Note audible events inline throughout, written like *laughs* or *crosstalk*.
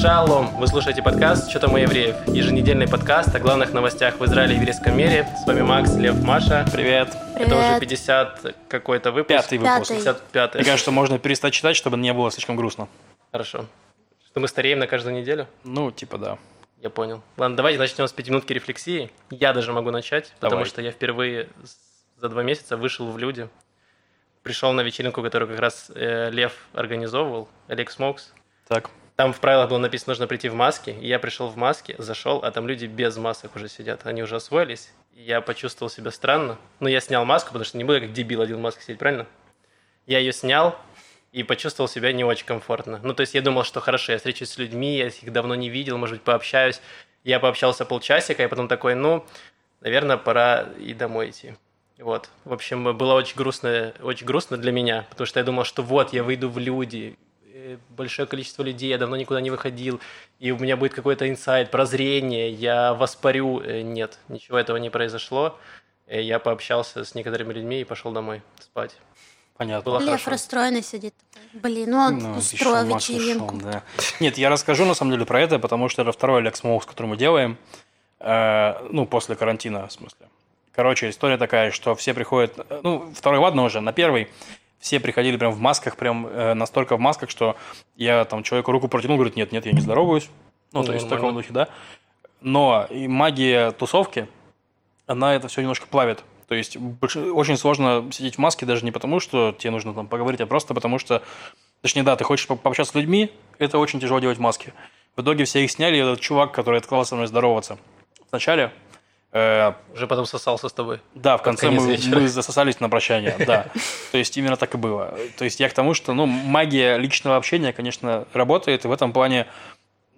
Шалом! Вы слушаете подкаст «Что там у евреев?» Еженедельный подкаст о главных новостях в Израиле и еврейском мире. С вами Макс, Лев, Маша. Привет. Привет. Это уже 50 какой-то выпуск. Пятый выпуск. Пятый. 55 Мне кажется, можно перестать читать, чтобы не было слишком грустно. Хорошо. Что мы стареем на каждую неделю? Ну, типа да. Я понял. Ладно, давайте начнем с пятиминутки рефлексии. Я даже могу начать, потому Давай. что я впервые за два месяца вышел в люди. Пришел на вечеринку, которую как раз э, Лев организовывал, Олег Смокс. Так. Там в правилах было написано, нужно прийти в маске. Я пришел в маске, зашел, а там люди без масок уже сидят. Они уже освоились. Я почувствовал себя странно. Ну, я снял маску, потому что не буду как дебил один в маске сидеть, правильно? Я ее снял и почувствовал себя не очень комфортно. Ну, то есть я думал, что хорошо, я встречусь с людьми, я их давно не видел, может быть, пообщаюсь. Я пообщался полчасика, и потом такой, ну, наверное, пора и домой идти. Вот. В общем, было очень грустно, очень грустно для меня, потому что я думал, что вот, я выйду в люди, большое количество людей, я давно никуда не выходил, и у меня будет какой-то инсайт, прозрение, я воспарю. Э, Нет, ничего этого не произошло. Э, Я пообщался с некоторыми людьми и пошел домой спать. Понятно. Было Лев хорошо. расстроенный сидит. Блин, ну он Ну, устроил вечеринку. ушёл, да. Нет, я расскажу на самом деле про это, потому что это второй Alex Smokes, который мы делаем. Э, ну, после карантина, в смысле. Короче, история такая, что все приходят... э, Ну, второй, ладно уже, на первый все приходили прям в масках, прям э, настолько в масках, что я там человеку руку протянул, говорит, нет, нет, я не здороваюсь. Ну, то есть в таком духе, да. Но и магия тусовки, она это все немножко плавит. То есть очень сложно сидеть в маске даже не потому, что тебе нужно там поговорить, а просто потому что, точнее, да, ты хочешь по- пообщаться с людьми, это очень тяжело делать в маске. В итоге все их сняли, и этот чувак, который отказался со мной здороваться вначале, Уже потом сосался с тобой. да, в конце мы, вечера. мы засосались на прощание, да. *laughs* То есть именно так и было. То есть я к тому, что, ну, магия личного общения, конечно, работает, и в этом плане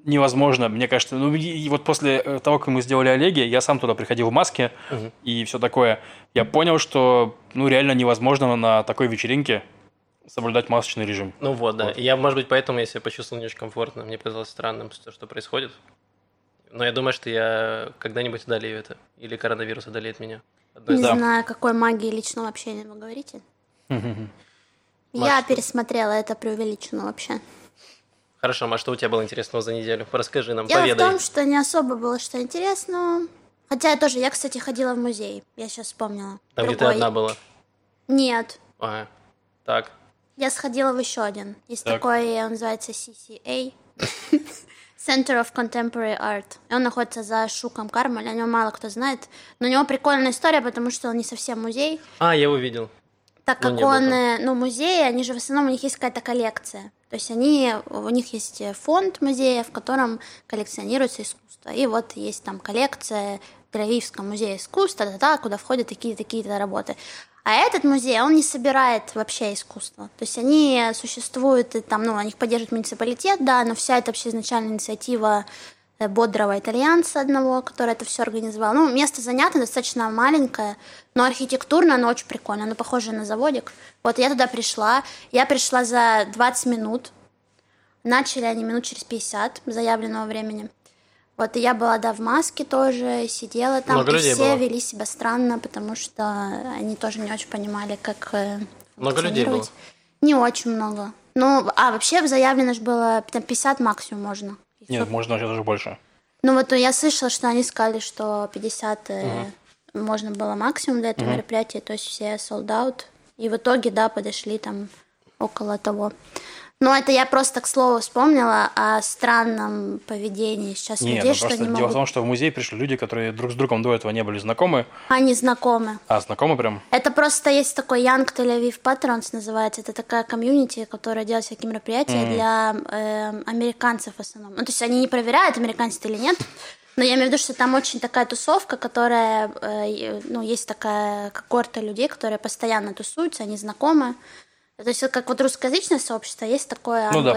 невозможно, мне кажется. Ну, и вот после э, того, как мы сделали Олеги, я сам туда приходил в маске Мгм. и все такое. Я понял, что, ну, реально невозможно на такой вечеринке соблюдать масочный режим. Ну вот, да. Вот. И я, может быть, поэтому я себя почувствовал не очень комфортно. Мне показалось странным то, что происходит. Но я думаю, что я когда-нибудь одолею это. Или коронавирус одолеет меня. Одно Не Да. знаю, какой магии личного общения вы говорите. *laughs* Я пересмотрела это преувеличено вообще. Хорошо, Маш, что у тебя было интересного за неделю? Расскажи нам, Дело в поведай. том, что не особо было что интересного. Хотя я тоже, я, кстати, ходила в музей. Я сейчас вспомнила. Там, где ты одна была. Нет. Ага. Так. Я сходила в еще один. Есть Так. такой, он называется CCA. *laughs* Center of Contemporary Art. Он находится за Шуком Кармель, о нем мало кто знает. Но у него прикольная история, потому что он не совсем музей. А, я его видел. Так Ну, как он, э, ну, музеи, они же в основном, у них есть какая-то коллекция. То есть они, у них есть э, фонд музея, в котором коллекционируется искусство. И вот есть там коллекция Тель-Авивском музее искусства, да, да, куда входят такие-то, такие-то работы. А этот музей, он не собирает вообще искусство. То есть они существуют, и там, ну, они поддерживает муниципалитет, да, но вся эта вообще изначальная инициатива э, бодрого итальянца одного, который это все организовал. Ну, место занято, достаточно маленькое, но архитектурно оно очень прикольно, оно похоже на заводик. Вот я туда пришла, я пришла за 20 минут, начали они минут через 50 заявленного времени. Вот, и я была, да, в маске тоже, сидела там, Много и людей все было? вели себя странно, потому что они тоже не очень понимали, как э, Много людей было? Не очень много. Ну, а вообще заявлено же было там 50 максимум можно. Нет, всё. можно даже больше. Ну вот я слышала, что они сказали, что 50 э, можно было максимум для этого мероприятия, то есть все sold out. И в итоге, да, подошли там около того. Но это я просто, к слову, вспомнила о странном поведении сейчас Нет, людей, ну что просто они дело в могут... том, что в музей пришли люди, которые друг с другом до этого не были знакомы. Они знакомы. А, знакомы прям? Это просто есть такой Young Tel Aviv Patrons называется. Это такая комьюнити, которая делает всякие мероприятия для э, американцев в основном. Ну, то есть они не проверяют, американцы ты или нет. Но я имею в виду, что там очень такая тусовка, которая, э, ну, есть такая когорта людей, которые постоянно тусуются, они знакомы. То есть вот как вот русскоязычное сообщество, есть такое Ну да,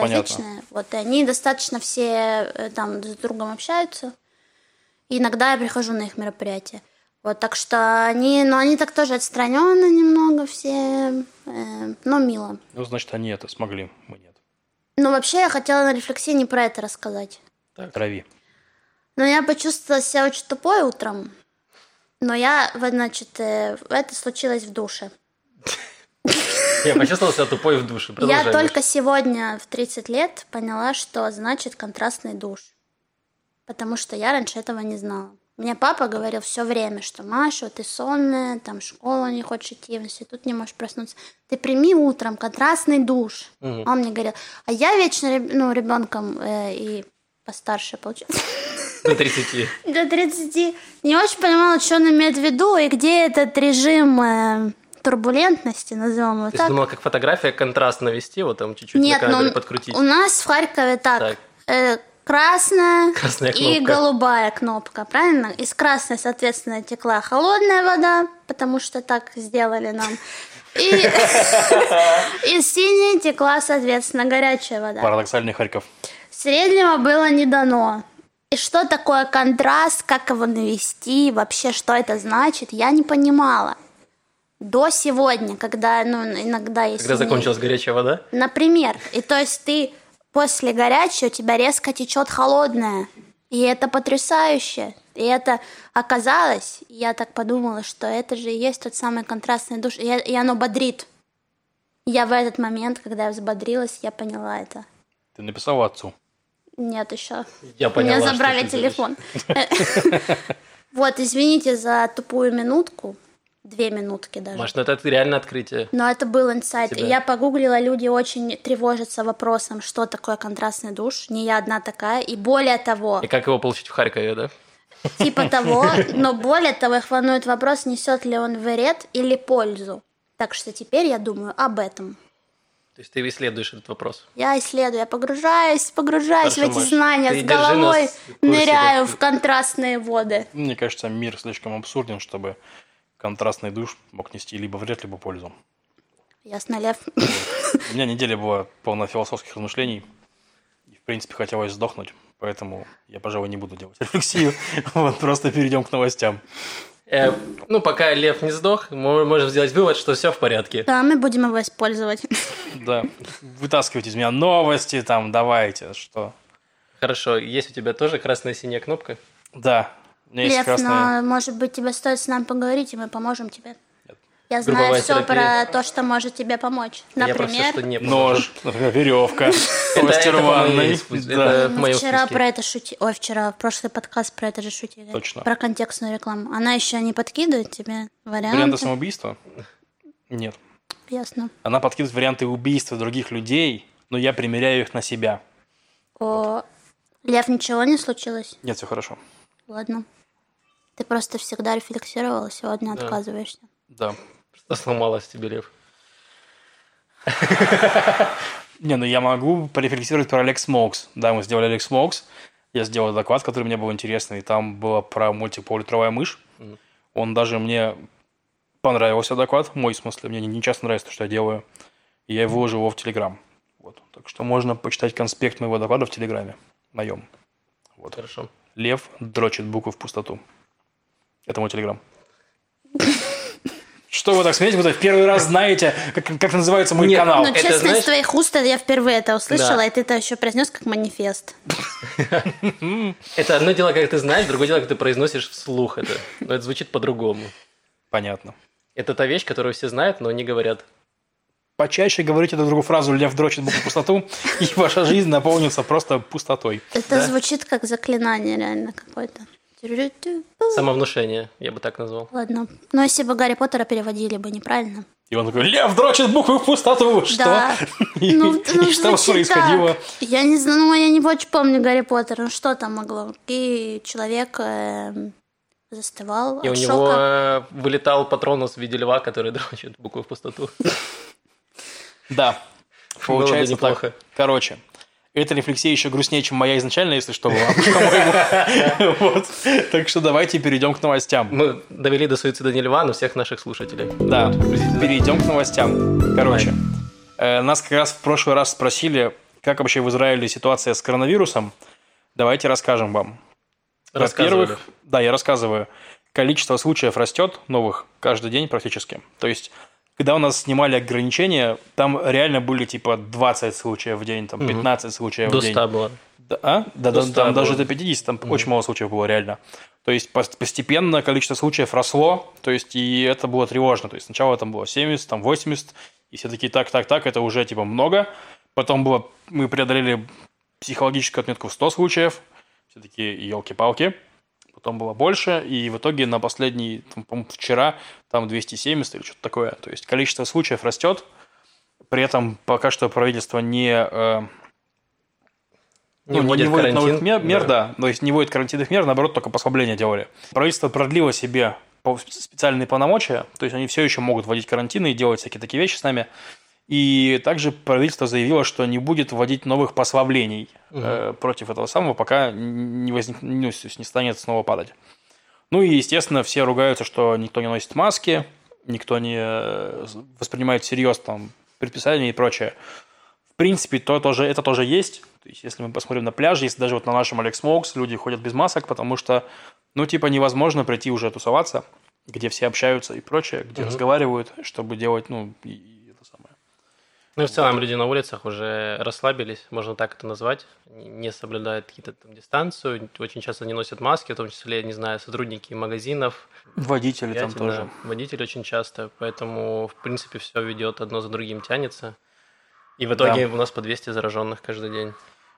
вот, и они достаточно все э, там с другом общаются. И иногда я прихожу на их мероприятия. Вот, так что они, ну, они так тоже отстраненно немного все, э, но мило. Ну, значит, они это смогли, мы нет. Ну, вообще, я хотела на рефлексии не про это рассказать. Трави. Но я почувствовала себя очень тупой утром. Но я, вот, значит, э, это случилось в душе. *laughs* Я почувствовал себя тупой в душе. Я только сегодня в 30 лет поняла, что значит контрастный душ. Потому что я раньше этого не знала. Мне папа говорил все время, что Маша, ты сонная, там в школу не хочешь идти, в институт не можешь проснуться. Ты прими утром контрастный душ. Мгм. Он мне говорил, а я вечно ну, ребенком э, и постарше, получается, До 30. *laughs* до 30 не очень понимала, что он имеет в виду и где этот режим э, турбулентности, назовем его То есть так. думал, как фотография контраст навести, вот там чуть-чуть Нет, на ну камере подкрутить. у нас в Харькове так, Так. э, красная, Красная и голубая кнопка, правильно? Из красной, соответственно, текла холодная вода, потому что так сделали нам. И *laughs* из синей текла, соответственно, горячая вода. Парадоксальный Харьков. Среднего было не дано. И что такое контраст, как его навести, вообще что это значит, я не понимала. До сегодня, когда, ну, иногда есть... Когда закончилась горячая вода, Например. И то есть ты после горячей у тебя резко течет холодное. И это потрясающе. И это оказалось, я так подумала, что это же и есть тот самый контрастный душ. И, и оно бодрит. Я в этот момент, когда я взбодрилась, я поняла это. Ты написал отцу. Нет, еще. я У поняла, меня что забрали телефон. *laughs* Вот, извините за тупую минутку. Две минутки даже. Маш, ну это реально открытие. Но это был инсайт. И я погуглила, люди очень тревожатся вопросом, что такое контрастный душ. Не я одна такая. И более того, И как его получить в Харькове, да? типа того, но более того, их волнует вопрос, несет ли он вред или пользу. Так что теперь я думаю об этом. То есть ты исследуешь этот вопрос. Я исследую, я погружаюсь, погружаюсь Хорошо, в эти Маш, знания, с головой ныряю в контрастные воды. Мне кажется, мир слишком абсурден, чтобы контрастный душ мог нести либо вред, либо пользу. Ясно, Лев. У меня неделя была полна философских размышлений. И, в принципе, хотелось сдохнуть. Поэтому я, пожалуй, не буду делать рефлексию. *laughs* Вот, просто перейдем к новостям. Э, ну, пока лев не сдох, мы можем сделать вывод, что все в порядке. Да, мы будем его использовать. *laughs* Да, вытаскивайте из меня новости, там, давайте, что. Хорошо, есть у тебя тоже красная синяя кнопка? Да, Лев, красная... но, может быть, тебе стоит с нами поговорить, и мы поможем тебе. Я знаю Групповая все терапия. про то, что может тебе помочь. Я про всё, Например, что не поможет. Нож, веревка, мастер *laughs* ванной. вчера про это шутили. Ой, вчера, в прошлый подкаст про это же шутили. Точно. Про контекстную рекламу. Она еще не подкидывает тебе варианты? Варианты самоубийства? Нет. Ясно. Она подкидывает варианты убийства других людей, но я примеряю их на себя. О, Лев, ничего не случилось? Нет, все хорошо. Ладно. Ты просто всегда рефлексировал, сегодня Да. отказываешься. Да. Что сломалось тебе, лев? *laughs* Не, ну я могу порефлексировать про Alex Smokes. Да, мы сделали Alex Smokes. Я сделал доклад, который мне был интересный. И там было про мультик «Полулитровая мышь». Он даже мне понравился доклад. Мой, в смысле, мне не, не часто нравится то, что я делаю. И я выложил его в Телеграм. Вот. Так что можно почитать конспект моего доклада в Телеграме. Моем. Вот. Хорошо. Лев дрочит буквы в пустоту. Это мой Телеграм. *laughs* Что вы так смеетесь? Вы в первый раз знаете, как, как называется мой Нет, канал. Ну, это честно, знаешь- из твоих уст я впервые это услышала, Да. и ты это еще произнес как манифест. *laughs* Это одно дело, как ты знаешь, другое дело, как ты произносишь вслух это. Но это звучит по-другому. Понятно. Это та вещь, которую все знают, но не говорят. Почаще говорите эту другую фразу «Лев дрочит букву в пустоту», и ваша жизнь наполнится просто пустотой. Это звучит как заклинание реально какое-то. Самовнушение, я бы так назвал. Ладно. Но если бы Гарри Поттера переводили бы неправильно. И он такой «Лев дрочит букву в пустоту». Что? Да. *laughs* И, Ну, и ну, что происходило? так. Я не знаю, ну я не очень помню Гарри Поттера. Ну что там могло? И человек эм, застывал И у шока. него э, вылетал патронус в виде льва, который *laughs* дрочит букву в пустоту. Да, получается неплохо. так. Короче, эта рефлексия еще грустнее, чем моя изначальная, если что, была. *laughs* Вот. Так что давайте перейдем к новостям. Мы довели до суицида не льва, но всех наших слушателей. Да, перейдем к новостям. Короче, э, нас как раз в прошлый раз спросили, как вообще в Израиле ситуация с коронавирусом. Давайте расскажем вам. Во-первых, да, я рассказываю. Количество случаев растет новых каждый день практически. То есть, когда у нас снимали ограничения, там реально были типа 20 случаев в день, там Мгм. 15 случаев До в день. 100 было. Да, а? да, До да, 100 там даже было. до 50, там очень мало случаев было реально. То есть пос- постепенно количество случаев росло, то есть и это было тревожно. То есть сначала там было 70, там 80, И все такие, так, так, так, это уже, типа, много. Потом было, мы преодолели психологическую отметку в 100 случаев. Все такие, елки-палки. Потом было больше, и в итоге на последний, там, вчера, там 270 или что-то такое. То есть количество случаев растет, при этом пока что правительство не, э, Не ну, вводят вводит новых мер, мер, Да. да. то есть не вводит карантинных мер, наоборот, только послабления делали. Правительство продлило себе специальные полномочия, то есть они все еще могут вводить карантины и делать всякие такие вещи с нами. И также правительство заявило, что не будет вводить новых послаблений э, против этого самого, пока не, возник, ну, не станет снова падать. Ну и, естественно, все ругаются, что никто не носит маски, никто не э, воспринимает всерьез там предписания и прочее. В принципе, то тоже, это тоже есть. То есть, если мы посмотрим на пляже, если даже вот на нашем Алекс Смокс люди ходят без масок, потому что, ну, типа, невозможно прийти уже тусоваться, где все общаются и прочее, где Мгм. разговаривают, чтобы делать, ну, и, и это самое. Ну и в целом люди на улицах уже расслабились, можно так это назвать, не соблюдают какие-то там дистанцию, очень часто не носят маски, в том числе, не знаю, сотрудники магазинов, Водители там тоже. да, водители очень часто, поэтому, в принципе, все ведет одно за другим тянется. И в итоге у нас по 200 зараженных каждый день.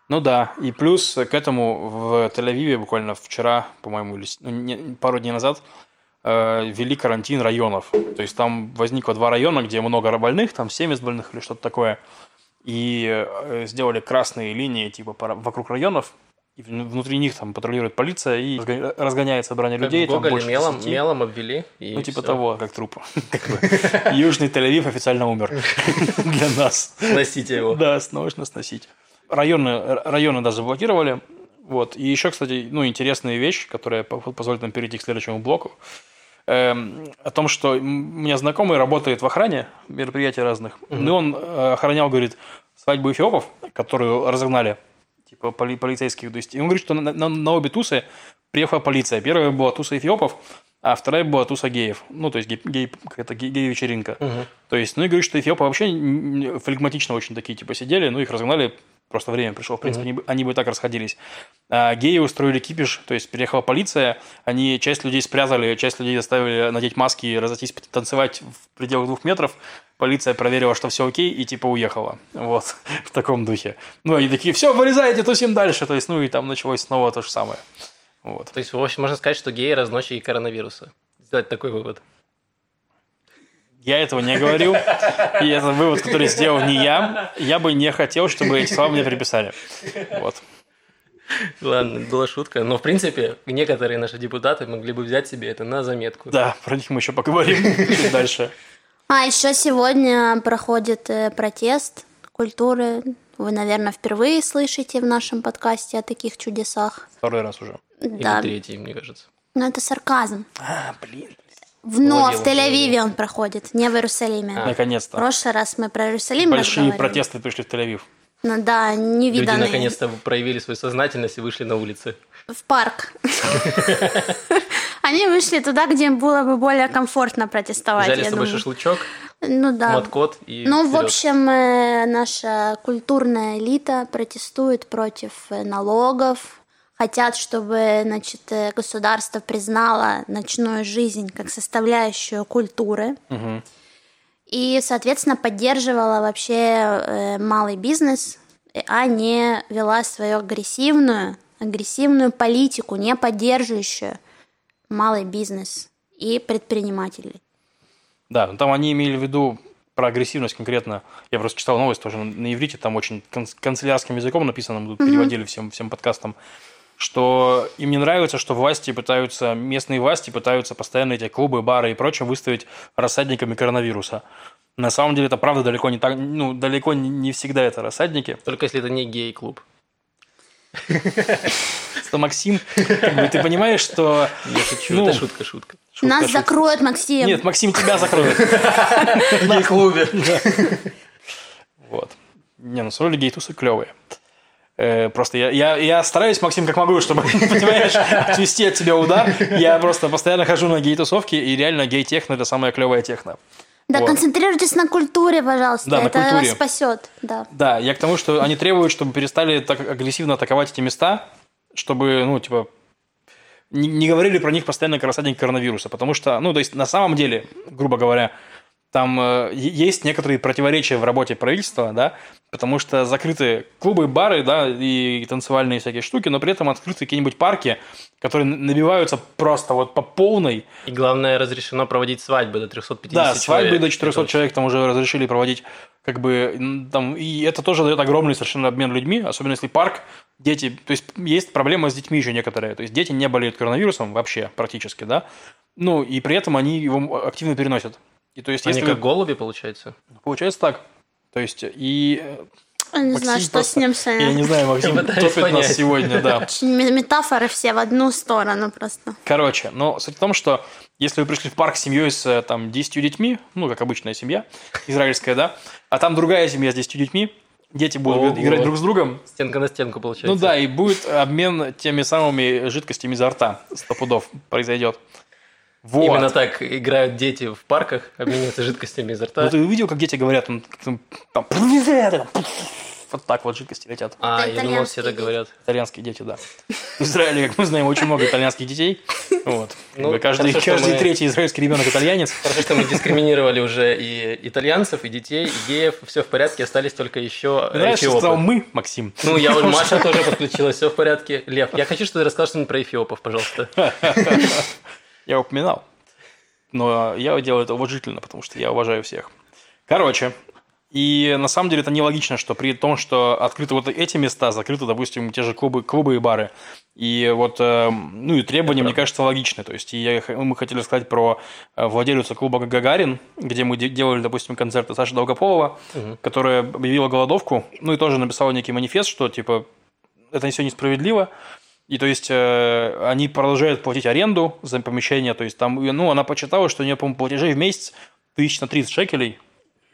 Ну да, и плюс к этому в Тель-Авиве буквально вчера, по-моему, или ну, пару дней назад э, ввели карантин районов. То есть там возникло два района, где много больных, там 70 больных или что-то такое. И э, сделали красные линии типа вокруг районов, и вн- внутри них там патрулирует полиция и разго- разгоняет собрание Как людей. в там Гоголе больше мелом, 10. мелом обвели. И Ну, типа всё. того, как труп. *laughs* Южный Тель-Авив официально умер *laughs* для нас. Сносите его. Да, нужно сносить. Районы, районы даже блокировали. Вот. И еще, кстати, ну, интересная вещь, которая по- позволит нам перейти к следующему блоку. Эм, о том, что у меня знакомый работает в охране мероприятий разных. И он э, охранял, говорит, свадьбу эфиопов, которую разогнали, типа поли- полицейских. То есть, и он говорит, что на, на- на обе тусы приехала полиция. Первая была туса эфиопов, а вторая была туса геев. Ну, то есть гей, гей- какая-то гей- гей-вечеринка. Мгм. То есть, ну и говорит, что эфиопы вообще флегматично очень такие, типа, сидели, ну их разогнали, просто время пришло, в принципе, они, бы, они бы и так расходились. А геи устроили кипиш, то есть приехала полиция, они часть людей спрятали, часть людей заставили надеть маски и разойтись танцевать в пределах двух метров. Полиция проверила, что все окей, и типа уехала. Вот, *laughs* в таком духе. Ну, они такие, все, вырезайте, тусим дальше. То есть, ну и там началось снова то же самое. Вот. То есть, в общем, можно сказать, что геи разносчики коронавируса. Сделать такой вывод. Я этого не говорил, и это вывод, который сделал не я. Я бы не хотел, чтобы эти слова мне приписали. Вот. Ладно, была шутка. Но, в принципе, некоторые наши депутаты могли бы взять себе это на заметку. Да, про них мы еще поговорим чуть *laughs* дальше. А еще сегодня проходит э, протест культуры. Вы, наверное, впервые слышите в нашем подкасте о таких чудесах. Второй раз уже. Или Да, третий, мне кажется. но это сарказм. А, блин. Но в Тель-Авиве он проходит, не в Иерусалиме. А. В Наконец-то. прошлый раз мы про Иерусалим Большие протесты пришли в Тель-Авив. Ну да, Люди невиданные. наконец-то проявили свою сознательность и вышли на улицы. В парк. Они вышли туда, где им было бы более комфортно протестовать, Взяли с собой шашлычок, Ну да. маткот и Ну, в вперед. общем, э, наша культурная элита протестует против налогов, хотят, чтобы значит, э, государство признало ночную жизнь как составляющую культуры Мгм. и, соответственно, поддерживала вообще э, малый бизнес, а не вела свою агрессивную, агрессивную политику, не поддерживающую малый бизнес и предпринимателей. Да, ну там они имели в виду про агрессивность конкретно. Я просто читал новость тоже на- иврите, там очень кан- канцелярским языком написано, мы тут переводили всем, всем подкастам, что им не нравится, что власти пытаются, местные власти пытаются постоянно эти клубы, бары и прочее выставить рассадниками коронавируса. На самом деле это правда далеко не так, ну, далеко не- всегда это рассадники. Только если это не гей-клуб. Что Максим, как бы, ты понимаешь, что... Я шучу, Ну, это шутка, шутка. шутка, Нас шутка. закроют, Максим. Нет, Максим тебя закроет. В гей-клубе. *laughs* Вот. Не, ну соли гейтусы клевые. Э, Просто я, я, я стараюсь, Максим, как могу, чтобы, *laughs* понимаешь, отвести от тебя удар. Я просто постоянно хожу на гей-тусовки, и реально гей-техно – это самая клевая техно. Да, Вот. концентрируйтесь на культуре, пожалуйста. Да, на Это культуре. вас спасет. Да. Да, я к тому, что они требуют, чтобы перестали так агрессивно атаковать эти места, чтобы, ну, типа, не, не говорили про них постоянно как рассадник коронавируса. Потому что, ну, то есть, на самом деле, грубо говоря, там э, есть некоторые противоречия в работе правительства, да, потому что закрыты клубы, бары, да, и танцевальные всякие штуки, но при этом открыты какие-нибудь парки, которые набиваются просто вот по полной. И главное, разрешено проводить свадьбы до 350 да, человек. Да, свадьбы до 400 это человек там уже разрешили проводить, как бы, там, и это тоже дает огромный совершенно обмен людьми, особенно если парк, дети, то есть есть проблема с детьми еще некоторые, то есть дети не болеют коронавирусом вообще практически, да, ну, и при этом они его активно переносят. И то есть, Они если как голуби, получается? Получается так. То есть, и... Я не знаю, что с ним, Саня. Я не знаю, Максим топит нас сегодня, да. *laughs* Очень метафоры все в одну сторону просто. Короче, но суть в том, что если вы пришли в парк с семьей с там 10 детьми, ну, как обычная семья, израильская, да, а там другая семья с 10 детьми, дети будут Ого. играть друг с другом. Стенка на стенку, получается. Ну да, и будет обмен теми самыми жидкостями изо рта, сто пудов произойдет. Вот. Именно так играют дети в парках, обмениваются жидкостями изо рта. Ну, ты увидел, как дети говорят, там, там, вот так вот жидкости летят. А, я думал, все так говорят. Итальянские дети, да. В Израиле, как мы знаем, очень много итальянских детей. Вот. Ну, каждый хорошо, каждый мы... третий израильский ребенок итальянец. Хорошо, что мы дискриминировали уже и итальянцев, и детей, и геев. Все в порядке, остались только еще Мне нравится, что сказал мы, Максим. Ну, я *laughs* Маша тоже подключилась, все в порядке. Лев, я хочу, чтобы ты рассказал что-нибудь про эфиопов, пожалуйста. *laughs* Я упоминал. Но я делаю это уважительно, потому что я уважаю всех. Короче, и на самом деле это нелогично, что при том, что открыты вот эти места, закрыты, допустим, те же клубы, клубы и бары. И вот, э, ну и требования, мне кажется, логичны. То есть я, мы хотели сказать про э, владелицу клуба «Гагарин», где мы делали, допустим, концерты Саши Долгополова, угу. которая объявила голодовку, ну и тоже написала некий манифест, что, типа, это все несправедливо. И то есть э, они продолжают платить аренду за помещение. То есть там, ну, она почитала, что у нее, по-моему, платежей в месяц тысяч на 30 шекелей.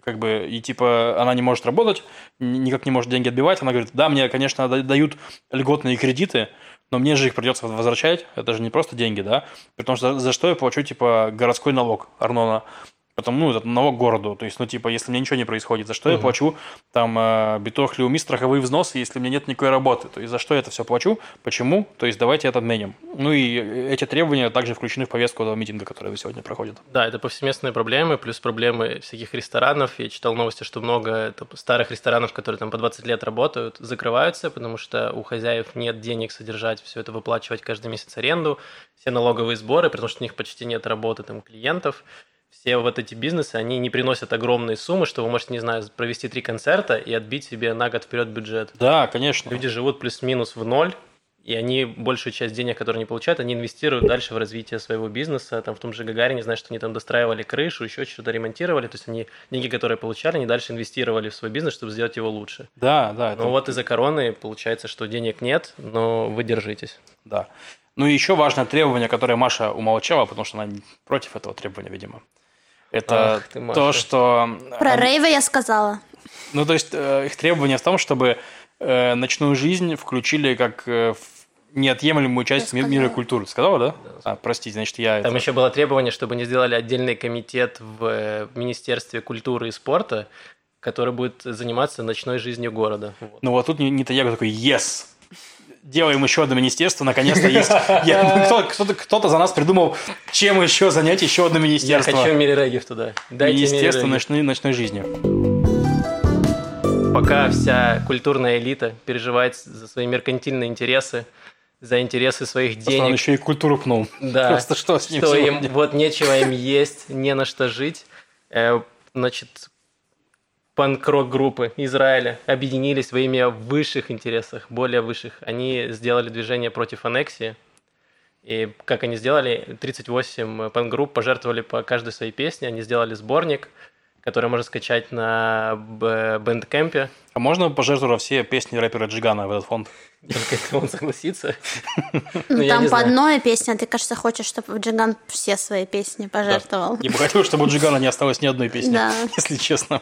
Как бы, и типа она не может работать, никак не может деньги отбивать. Она говорит, да, мне, конечно, дают льготные кредиты, но мне же их придется возвращать. Это же не просто деньги, да? Потому что за что я плачу, типа, городской налог, Арнона. Потом, ну, это налог городу. То есть, ну, типа, если мне ничего не происходит, за что угу. я плачу там э, битох леуми, страховые взносы, если у меня нет никакой работы? То есть, за что я это все плачу? Почему? То есть, давайте это отменим. Ну, и эти требования также включены в повестку этого митинга, который сегодня проходит. Да, это повсеместные проблемы, плюс проблемы всяких ресторанов. Я читал новости, что много старых ресторанов, которые там по 20 лет работают, закрываются, потому что у хозяев нет денег содержать все это, выплачивать каждый месяц аренду, все налоговые сборы, потому что у них почти нет работы там клиентов все вот эти бизнесы, они не приносят огромные суммы, что вы можете, не знаю, провести три концерта и отбить себе на год вперед бюджет. Да, конечно. Люди живут плюс-минус в ноль, и они большую часть денег, которые они получают, они инвестируют дальше в развитие своего бизнеса. Там в том же Гагарине, знаю, что они там достраивали крышу, еще что-то ремонтировали. То есть они деньги, которые получали, они дальше инвестировали в свой бизнес, чтобы сделать его лучше. Да, да. Но это... вот из-за короны получается, что денег нет, но вы держитесь. Да. Ну и еще важное требование, которое Маша умолчала, потому что она против этого требования, видимо. Это Ах, ты, то, что... Про они... рейвы я сказала. Ну, то есть, э, их требование в том, чтобы э, ночную жизнь включили как э, неотъемлемую часть я мира культуры. Сказала, да? да а, простите, значит, я... Там это... еще было требование, чтобы не сделали отдельный комитет в э, Министерстве культуры и спорта, который будет заниматься ночной жизнью города. Вот. Ну, вот тут Нетаньяху такой «Yes!» Делаем еще одно министерство, наконец-то есть. Кто, кто-то, за нас придумал, чем еще занять еще одно министерство. Я хочу Мирирегев туда. Дайте министерство ночной, ночной жизни. Пока вся культурная элита переживает за свои меркантильные интересы, за интересы своих Просто денег. он еще и культуру пнул. Да. Просто что с ним Что им, вот нечего им есть, не на что жить. Э, значит, панк-рок группы Израиля объединились во имя высших интересов, более высших. Они сделали движение против аннексии. И как они сделали, 38 панк-групп пожертвовали по каждой своей песне, они сделали сборник, который можно скачать на Bandcamp е. А можно пожертвовать все песни рэпера Джигана в этот фонд? Только он согласится. Ну, там по одной песне, а ты, кажется, хочешь, чтобы Джиган все свои песни пожертвовал. Я бы хотел, чтобы у Джигана не осталось ни одной песни, *laughs* если честно.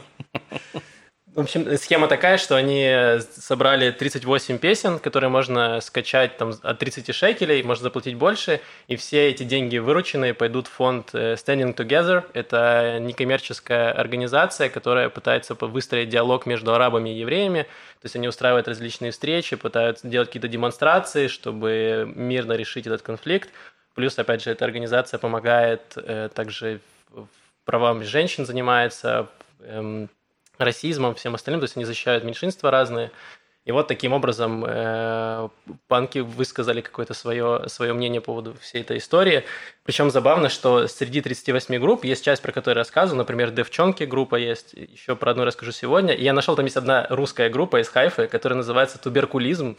В общем, схема такая, что они собрали 38 песен, которые можно скачать там, от 30 шекелей, можно заплатить больше, и все эти деньги вырученные пойдут в фонд э, Standing Together. Это некоммерческая организация, которая пытается выстроить диалог между арабами и евреями. То есть они устраивают различные встречи, пытаются делать какие-то демонстрации, чтобы мирно решить этот конфликт. Плюс, опять же, эта организация помогает э, также в правами женщин занимается, эм, расизмом, всем остальным, то есть они защищают меньшинства разные. И вот таким образом э, панки высказали какое-то свое, свое мнение по поводу всей этой истории. Причем забавно, что среди 38 групп есть часть, про которую я рассказывал, например, Девчонки группа есть, еще про одну расскажу сегодня. И я нашел, там есть одна русская группа из Хайфы, которая называется «Туберкулизм».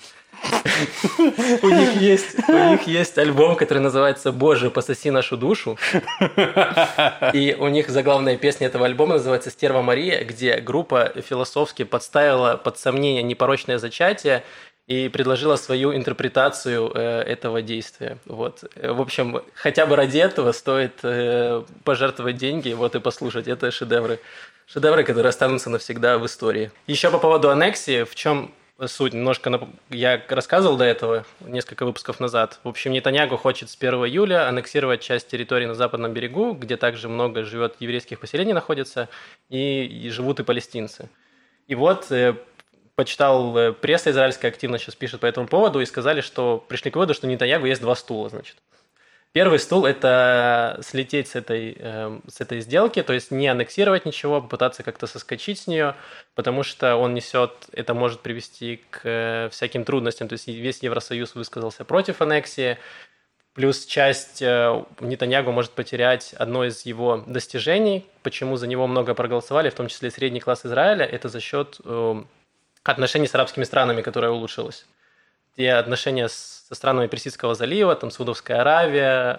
У них есть, у них есть альбом, который называется «Боже, пососи нашу душу». И у них заглавная песня этого альбома называется «Стерва Мария», где группа философски подставила под сомнение непорочное зачатие и предложила свою интерпретацию э, этого действия. Вот. В общем, хотя бы ради этого стоит э, пожертвовать деньги вот, и послушать. Это шедевры. Шедевры, которые останутся навсегда в истории. Еще по поводу аннексии, в чем суть. Немножко я рассказывал до этого, несколько выпусков назад. В общем, Нетаньягу хочет с 1 июля аннексировать часть территории на западном берегу, где также много живет еврейских поселений находится, и, и живут и палестинцы. И вот э, почитал э, пресса израильская активно сейчас пишет по этому поводу и сказали, что пришли к выводу, что Нетаньягу есть два стула, значит. Первый стул – это слететь с этой, э, с этой сделки, то есть не аннексировать ничего, попытаться как-то соскочить с нее, потому что он несет, это может привести к э, всяким трудностям. То есть весь Евросоюз высказался против аннексии, плюс часть э, Нетаньягу может потерять одно из его достижений, почему за него много проголосовали, в том числе средний класс Израиля, это за счет э, отношений с арабскими странами, которое улучшилось. Те отношения со странами Персидского залива, там Саудовская Аравия,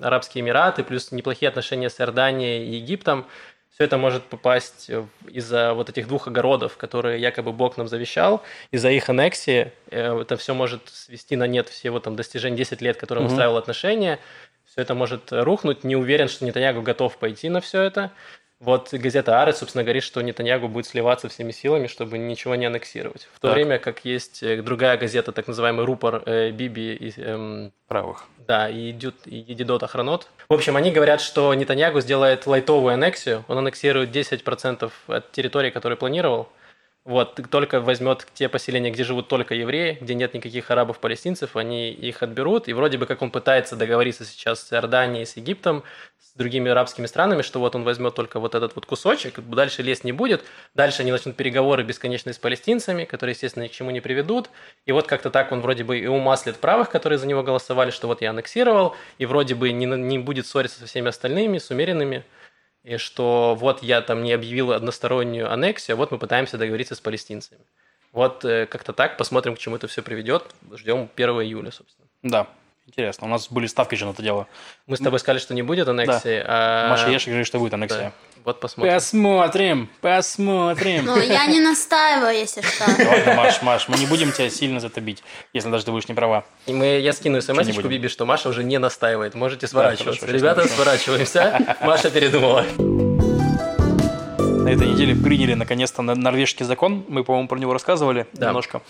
Арабские Эмираты, плюс неплохие отношения с Иорданией и Египтом. Все это может попасть из-за вот этих двух огородов, которые якобы Бог нам завещал, из-за их аннексии. Э, это все может свести на нет все его там достижения 10 лет, которые он угу. устраивал отношения. Все это может рухнуть. Не уверен, что Нетаньягу готов пойти на все это. Вот газета Арес, собственно, говорит, что Нетаньягу будет сливаться всеми силами, чтобы ничего не аннексировать. В то так. время как есть э, другая газета, так называемый рупор э, Биби и... Эм, Правых. Да, и, идет, и Едидот Охранот. В общем, они говорят, что Нетаньягу сделает лайтовую аннексию. Он аннексирует 10% от территории, которую планировал. Вот, только возьмет те поселения, где живут только евреи, где нет никаких арабов-палестинцев, они их отберут. И вроде бы как он пытается договориться сейчас с Иорданией, с Египтом, с другими арабскими странами, что вот он возьмет только вот этот вот кусочек, дальше лезть не будет, дальше они начнут переговоры бесконечные с палестинцами, которые, естественно, ни к чему не приведут, и вот как-то так он вроде бы и умаслит правых, которые за него голосовали, что вот я аннексировал, и вроде бы не, не будет ссориться со всеми остальными, с умеренными, и что вот я там не объявил одностороннюю аннексию, а вот мы пытаемся договориться с палестинцами. Вот э, как-то так, посмотрим, к чему это все приведет. Ждем 1 июля, собственно. Да, Интересно, у нас были ставки же на это дело. Мы с тобой сказали, что не будет аннексии, да. а... Маша Ешек говорит, что будет аннексия. Да. Вот посмотрим. Посмотрим, посмотрим. Ну, я не настаиваю, если что. *laughs* Ладно, Маш, Маш, мы не будем тебя сильно за это бить, если даже ты будешь не права. И мы, я скину смс-очку Биби, что Маша уже не настаивает. Можете сворачиваться. Да, хорошо, Ребята, сворачиваемся. *laughs* Маша передумала. На этой неделе приняли наконец-то норвежский закон. Мы, по-моему, про него рассказывали да. немножко.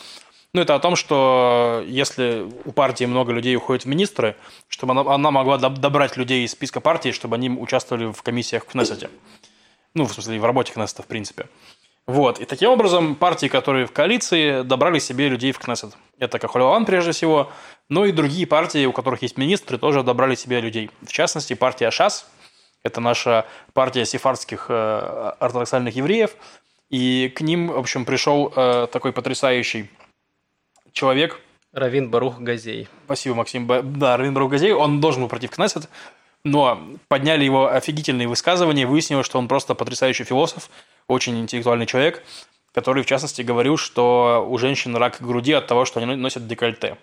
Ну, это о том, что если у партии много людей уходит в министры, чтобы она, она могла добрать людей из списка партии, чтобы они участвовали в комиссиях в Кнессете. Ну, в смысле, в работе Кнессета, в принципе. Вот. И таким образом партии, которые в коалиции, добрали себе людей в Кнессет. Это Кахолеван прежде всего, но и другие партии, у которых есть министры, тоже добрали себе людей. В частности, партия ШАС, это наша партия сефардских э, ортодоксальных евреев, и к ним, в общем, пришел э, такой потрясающий человек. Равин Барух Газей. Спасибо, Максим. Да, Равин Барух Газей, он должен был пройти в Кнессет, но подняли его офигительные высказывания, выяснилось, что он просто потрясающий философ, очень интеллектуальный человек, который, в частности, говорил, что у женщин рак груди от того, что они носят декольте.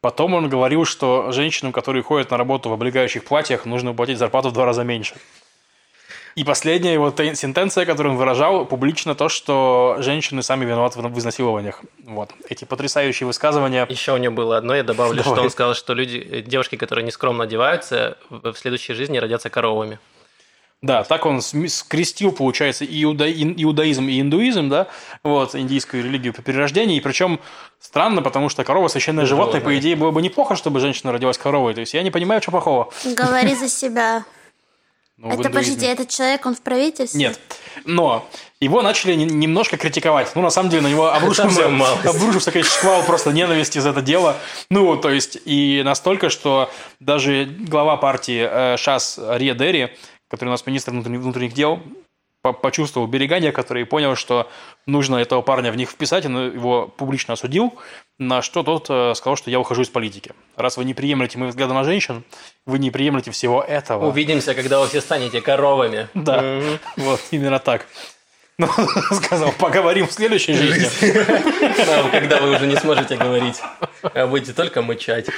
Потом он говорил, что женщинам, которые ходят на работу в облегающих платьях, нужно платить зарплату в два раза меньше. И последняя его сентенция, которую он выражал публично, то, что женщины сами виноваты в изнасилованиях. Вот. Эти потрясающие высказывания. Еще у него было одно, я добавлю, Давай. что он сказал, что люди, девушки, которые нескромно одеваются, в следующей жизни родятся коровами. Да, так он скрестил, получается, иуда, иудаизм и индуизм, да, вот, индийскую религию по перерождении, и причем странно, потому что корова священное животное, по идее, было бы неплохо, чтобы женщина родилась коровой, то есть я не понимаю, что плохого. Говори за себя. Ну, это, подождите, этот человек, он в правительстве? Нет. Но его начали немножко критиковать. Ну, на самом деле, на него *laughs* обрушился, обрушился конечно, шквал просто ненависти за это дело. Ну, то есть, и настолько, что даже глава партии э, ШАС Рия Дерри который у нас министр внутренних, внутренних дел, по- почувствовал берегания, который понял, что нужно этого парня в них вписать, он его публично осудил, на что тот э, сказал, что я ухожу из политики. Раз вы не приемлете мои взгляды на женщин, вы не приемлете всего этого. Увидимся, когда вы все станете коровами. Да, вот, именно так. Ну, *laughs* сказал, поговорим в следующей жизни. Да, Когда вы уже не сможете говорить, а будете только мычать.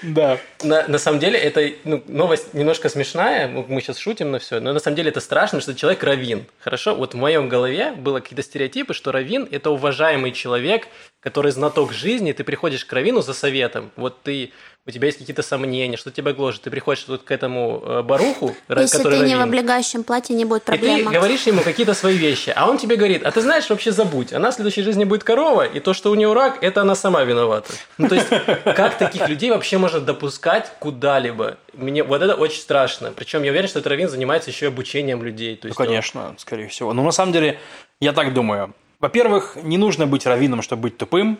Да. На, на самом деле, это ну, новость немножко смешная, мы сейчас шутим на все, но на самом деле это страшно, что человек равин. Хорошо? Вот в моем голове было какие-то стереотипы, что равин – это уважаемый человек, который знаток жизни, ты приходишь к равину за советом. Вот ты, у тебя есть какие-то сомнения, что тебя гложет, ты приходишь тут к этому э, баруху, Если который ты не в раввин. облегающем платье, не будет И ты говоришь ему какие-то свои вещи, а он тебе говорит, а ты знаешь, вообще забудь, она в следующей жизни будет корова, и то, что у нее рак, это она сама виновата. Ну, то есть, *laughs* как таких людей вообще можно допускать куда-либо? Мне вот это очень страшно. Причем я уверен, что этот раввин занимается еще и обучением людей. То Ну, есть, он- конечно, скорее всего. Но на самом деле, я так думаю. Во-первых, не нужно быть раввином, чтобы быть тупым.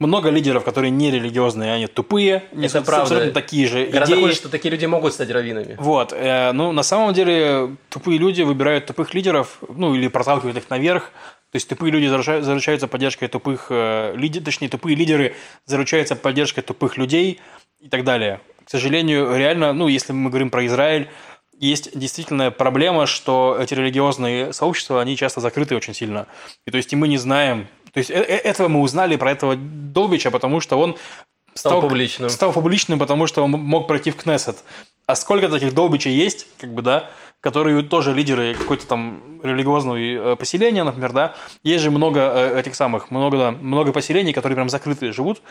Много лидеров, которые не религиозные, они тупые. Это несут правда. абсолютно такие же Гораздо идеи. хуже, что такие люди могут стать раввинами. Вот, э, ну, на самом деле, тупые люди выбирают тупых лидеров, ну, или проталкивают их наверх. То есть тупые люди заруча- заручаются поддержкой тупых э, лидеров, точнее, тупые лидеры заручаются поддержкой тупых людей и так далее. К сожалению, реально, ну, если мы говорим про Израиль, есть действительно проблема, что эти религиозные сообщества, они часто закрыты очень сильно. И то есть и мы не знаем... То есть э- э- этого мы узнали про этого Долбича, потому что он Стал публичным. Стал публичным, потому что он мог пройти в Кнессет. А сколько таких Долбичей есть, как бы, да, которые тоже лидеры какой-то там религиозного э, поселения, например, да. Есть же много этих самых, много, да, много поселений, которые прям закрытые живут.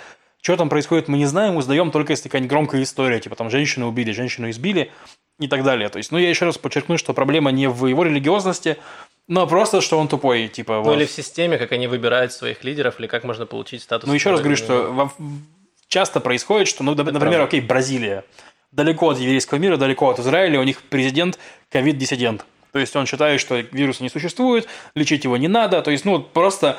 Что там происходит, мы не знаем, узнаем только если какая-нибудь громкая история, типа там женщину убили, женщину избили и так далее. То есть, ну, я еще раз подчеркну, что проблема не в его религиозности, но просто, что он тупой, типа, Ну вот. или в системе, как они выбирают своих лидеров, или как можно получить статус. Ну, еще раз говорю, что часто происходит, что, ну, например, правда. окей, Бразилия. Далеко от еврейского мира, далеко от Израиля, у них президент ковид-диссидент. То есть он считает, что вируса не существует, лечить его не надо. То есть, ну, просто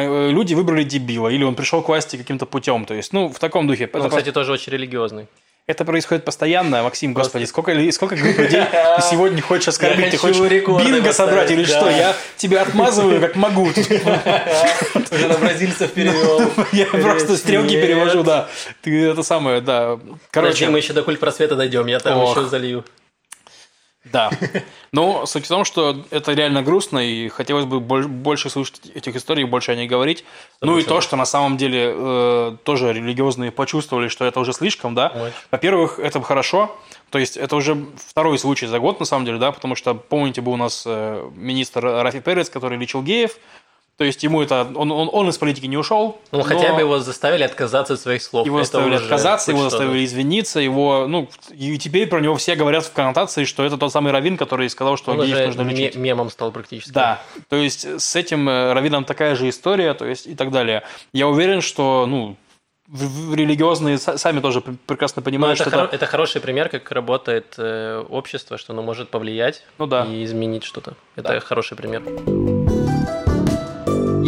люди выбрали дебила, или он пришел к власти каким-то путем. То есть, ну, в таком духе. Он, это, кстати, тоже очень религиозный. это происходит постоянно, Максим, господи, сколько, сколько групп людей ты *laughs* сегодня хочешь оскорбить? Ты хочешь бинго собрать или что? Я тебя отмазываю, как могу. *laughs* Уже на бразильцев *laughs* перевел. Я просто стрелки перевожу, да. Ты это самое, да. Короче, Короче, мы еще до культ просвета дойдем, я там еще залью. Да. Но суть в том, что это реально грустно, и хотелось бы боль- больше слушать этих историй, больше о них говорить. Ну и то, что на самом деле э, тоже религиозные почувствовали, что это уже слишком, да. Очень. Во-первых, это хорошо. То есть это уже второй случай за год, на самом деле, да, потому что, помните, был у нас э, министр Рафи Перец, который лечил геев. То есть ему это... Он, он, он из политики не ушел. Ну, хотя но- бы его заставили отказаться от своих слов. Его Это заставили отказаться, его заставили извиниться, его, ну, и теперь про него все говорят в коннотации, что это тот самый Равин, который сказал, что Он геев нужно лечить. мемом стал практически. Да, то есть с этим э, Равином такая же история, то есть и так далее. Я уверен, что, ну, религиозные са- сами тоже пр- прекрасно Но понимают, это, что хоро- это... это хороший пример, как работает э, общество, что оно может повлиять Ну да. и изменить что-то. Это Да. хороший пример.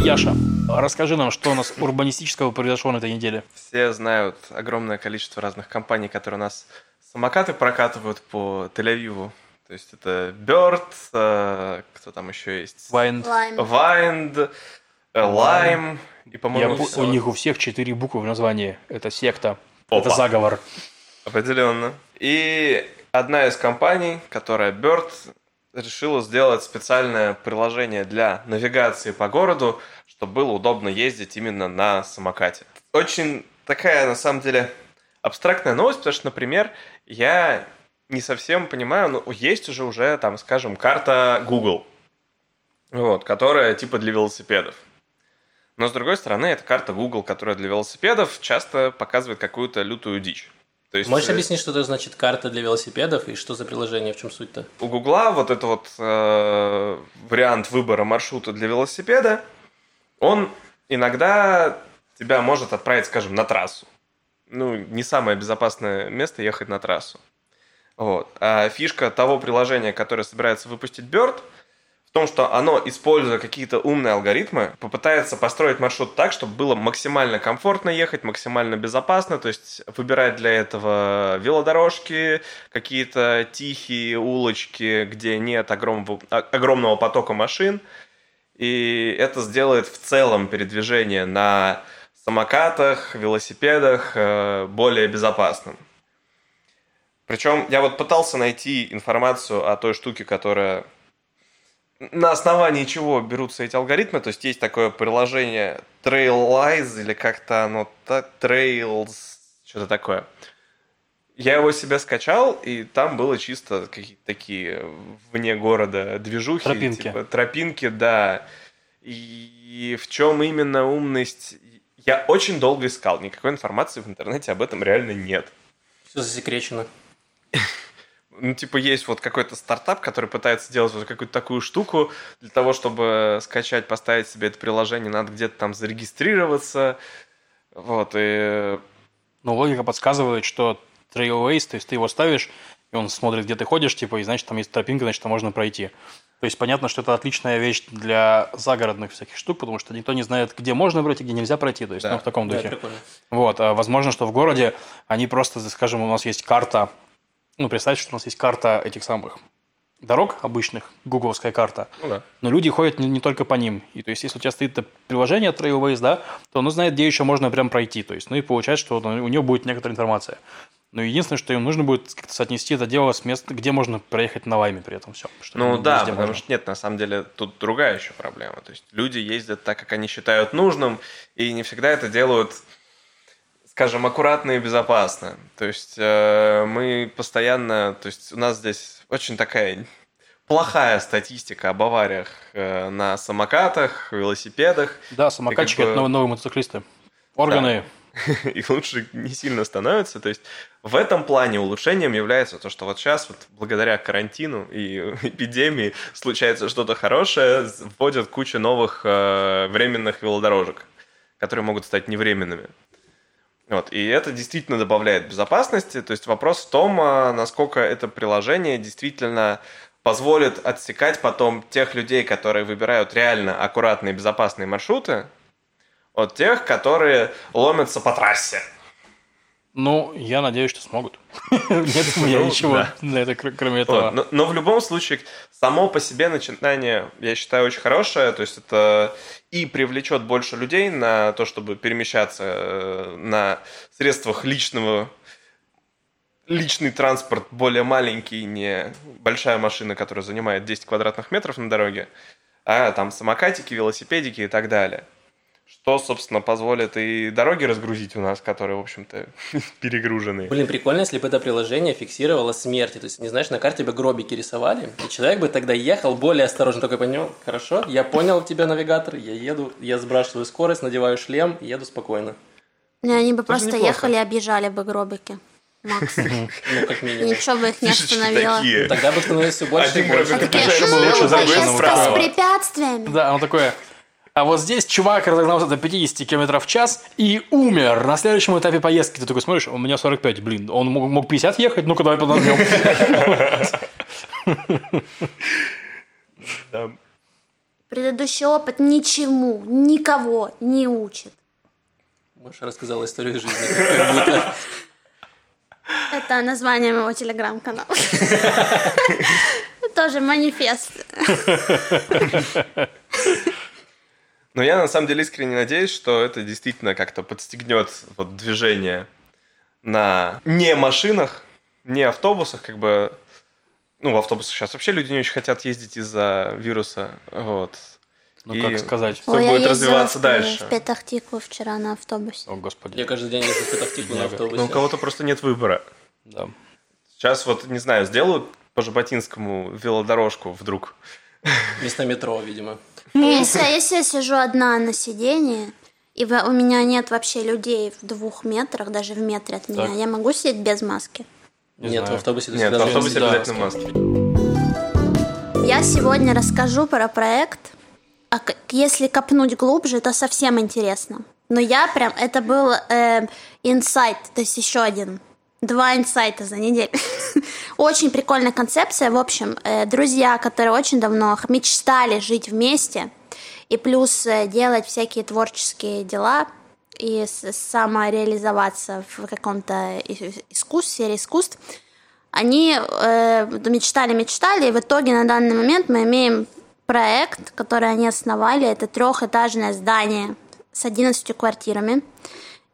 Яша, расскажи нам, что у нас урбанистического произошло на этой неделе. Все знают огромное количество разных компаний, которые у нас самокаты прокатывают по Тель-Авиву. То есть это Bird, э, кто там еще есть? Wind, э, Lime и, Я по-моему, у них у всех четыре буквы в названии. Это секта. Опа. Это заговор. Определенно. И одна из компаний, которая Bird, решила сделать специальное приложение для навигации по городу, чтобы было удобно ездить именно на самокате. Очень такая, на самом деле, абстрактная новость, потому что, например, я не совсем понимаю, ну, есть уже уже, там, скажем, карта Google, вот, которая типа для велосипедов. Но, с другой стороны, эта карта Google, которая для велосипедов, часто показывает какую-то лютую дичь. То есть, Можешь э, объяснить, что это значит карта для велосипедов и что за приложение, в чем суть-то? у Гугла вот этот вот э, вариант выбора маршрута для велосипеда, он иногда тебя может отправить, скажем, на трассу. Ну, не самое безопасное место ехать на трассу. Вот. А фишка того приложения, которое собирается выпустить Bird, том, что оно, используя какие-то умные алгоритмы, попытается построить маршрут так, чтобы было максимально комфортно ехать, максимально безопасно, то есть выбирать для этого велодорожки, какие-то тихие улочки, где нет огромного, огромного потока машин, и это сделает в целом передвижение на самокатах, велосипедах э, более безопасным. Причем я вот пытался найти информацию о той штуке, которая на основании чего берутся эти алгоритмы. То есть есть такое приложение Trailize или как-то оно Trails, что-то такое. Я его себе скачал, и там было чисто какие-то такие вне города движухи. Тропинки. Типа, тропинки, да. И в чем именно умность? Я очень долго искал. Никакой информации в интернете об этом реально нет. Все засекречено. Ну, типа, есть вот какой-то стартап, который пытается сделать вот какую-то такую штуку. Для того, чтобы скачать, поставить себе это приложение, надо где-то там зарегистрироваться. Вот, и... Но логика подсказывает, что Trailways, то есть ты его ставишь, и он смотрит, где ты ходишь, типа, и значит, там есть тропинка, значит, там можно пройти. То есть понятно, что это отличная вещь для загородных всяких штук, потому что никто не знает, где можно пройти, где нельзя пройти. То есть, Да. ну, в таком Да, духе. прикольно. Вот, а возможно, что в городе они просто, скажем, у нас есть карта, ну, представьте, что у нас есть карта этих самых дорог обычных, гугловская карта, Ну да. но люди ходят не, не только по ним. И то есть, если у тебя стоит это приложение Trailways, да, то оно знает, где еще можно прям пройти. То есть, ну и получается, что у него будет некоторая информация. Но единственное, что им нужно будет как-то соотнести это дело с места, где можно проехать на лайме при этом все. Ну да, потому что нет, на самом деле тут другая еще проблема. То есть люди ездят так, как они считают нужным, и не всегда это делают, скажем, аккуратно и безопасно. То есть э, мы постоянно, то есть у нас здесь очень такая плохая статистика об авариях э, на самокатах, велосипедах, Да, самокатчики как бы- это новые, новые мотоциклисты. Органы. *laughs* и лучше не сильно становится. То есть в этом плане улучшением является то, что вот сейчас вот благодаря карантину и *laughs* эпидемии случается что-то хорошее, вводят кучу новых э, временных велодорожек, которые могут стать невременными. Вот, и это действительно добавляет безопасности. То есть вопрос в том, а, насколько это приложение действительно позволит отсекать потом тех людей, которые выбирают реально аккуратные безопасные маршруты, от тех, которые ломятся по трассе. Ну, я надеюсь, что смогут. Нет у меня ничего на это, кр- кроме этого. Но, но в любом случае, само по себе начинание, я считаю, очень хорошее. То есть это и привлечет больше людей на то, чтобы перемещаться э, на средствах личного личный транспорт более маленький, не большая машина, которая занимает 10 квадратных метров на дороге, а там самокатики, велосипедики и так далее. Что, собственно, позволит и дороги разгрузить у нас, которые, в общем-то, *laughs* перегружены. Блин, прикольно, если бы это приложение фиксировало смерти. То есть, не знаешь, на карте бы гробики рисовали, и человек бы тогда ехал более осторожно. Такой понял, хорошо, я понял тебя, навигатор, я еду, я сбрасываю скорость, надеваю шлем, и еду спокойно. Не, они бы Тоже просто неплохо. ехали и объезжали бы гробики. Макс. *laughs* Ну, как минимум. ничего бы их не остановило. такие. Тогда бы становилось все больше Один и больше. гробик Такие, объезжаешь «М, было лучше слева, другой закончено поездка с препятствиями. Да, оно такое. А вот здесь чувак разогнался до 50 км в час и умер на следующем этапе поездки. Ты такой смотришь, у меня 45, блин, он мог, мог 50 ехать, ну-ка давай подождем. Предыдущий опыт ничему, никого не учит. Маша рассказала историю жизни. Это название моего телеграм-канала. *laughs* Тоже манифест. Но я на самом деле искренне надеюсь, что это действительно как-то подстегнет вот движение на не машинах, не автобусах, как бы. Ну, в автобусах сейчас вообще люди не очень хотят ездить из-за вируса. Вот. Ну, И как сказать. Всё будет ездила развиваться в- дальше. в Петахтику вчера на автобусе. О, господи. я каждый день езжу в Петахтику на автобусе. Но у кого-то просто нет выбора. Да. Сейчас вот, не знаю, сделают по Жаботинскому велодорожку вдруг. Вместо метро, видимо. Если, если я сижу одна на сидении, и у меня нет вообще людей в двух метрах, даже в метре от меня, Так. я могу сидеть без маски? Не Нет, знаю. в автобусе Нет, в автобусе обязательно маски. Я сегодня расскажу про проект, а если копнуть глубже, то совсем интересно. Но я прям, это был э, инсайт, то есть еще один Два инсайта за неделю. *laughs* очень прикольная концепция. В общем, э, друзья, которые очень давно мечтали жить вместе, и плюс э, делать всякие творческие дела, и самореализоваться в каком-то искусстве, сфере искусств, они э, мечтали, мечтали, и в итоге на данный момент мы имеем проект, который они основали. Это трехэтажное здание с 11 квартирами,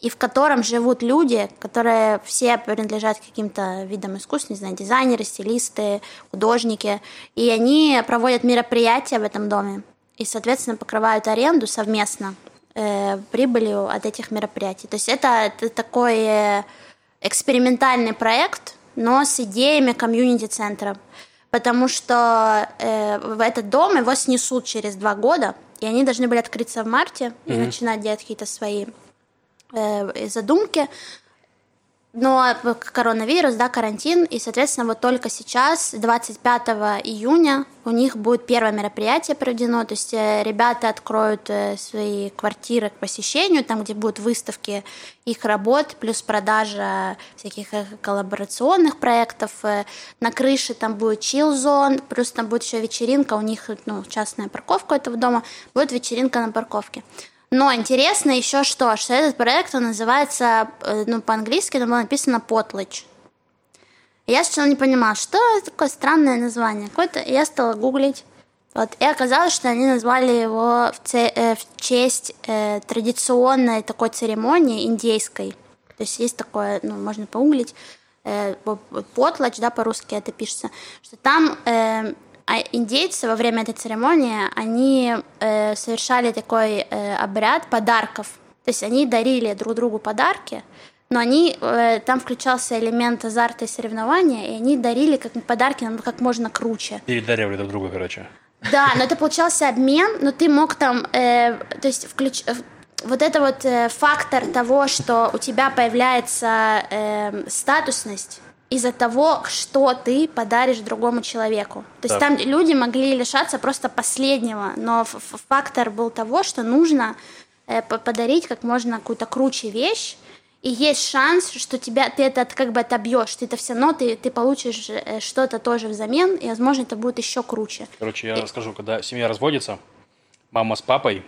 и в котором живут люди, которые все принадлежат каким-то видам искусств, не знаю, дизайнеры, стилисты, художники, и они проводят мероприятия в этом доме и, соответственно, покрывают аренду совместно э, прибылью от этих мероприятий. То есть это, это такой э, экспериментальный проект, но с идеями комьюнити-центра. Потому что э, в этот дом его снесут через два года, и они должны были открыться в марте mm-hmm. и начинать делать какие-то свои задумки но коронавирус, да, карантин, и, соответственно, вот только сейчас, 25 июня, у них будет первое мероприятие проведено, то есть э, ребята откроют э, свои квартиры к посещению, там, где будут выставки их работ, плюс продажа всяких э, коллаборационных проектов, на крыше там будет чил-зон, плюс там будет еще вечеринка, у них, ну, частная парковка этого дома, будет вечеринка на парковке. Но интересно еще что, что этот проект, он называется, э, ну, по-английски там было написано «Потлыч». Я сначала не понимала, что это такое странное название. Какое-то, я стала гуглить. Вот, и оказалось, что они назвали его в, це, э, в честь э, традиционной такой церемонии индейской. То есть есть такое, ну, можно погуглить, э, потлач, да, по-русски это пишется, что там э, а индейцы во время этой церемонии, они э, совершали такой э, обряд подарков. То есть они дарили друг другу подарки, но они, э, там включался элемент азарта и соревнования, и они дарили как подарки нам как можно круче. Передаривали друг друга, короче. Да, но это получался обмен, но ты мог там, э, то есть включ э, вот это вот э, фактор того, что у тебя появляется э, статусность, из-за того, что ты подаришь другому человеку. То есть там люди могли лишаться просто последнего, но фактор был того, что нужно э, подарить как можно какую-то круче вещь, и есть шанс, что тебя ты это как бы отобьешь, ты это все равно ты, ты получишь э, что-то тоже взамен, и возможно это будет еще круче. Короче, я и... расскажу, когда семья разводится, мама с папой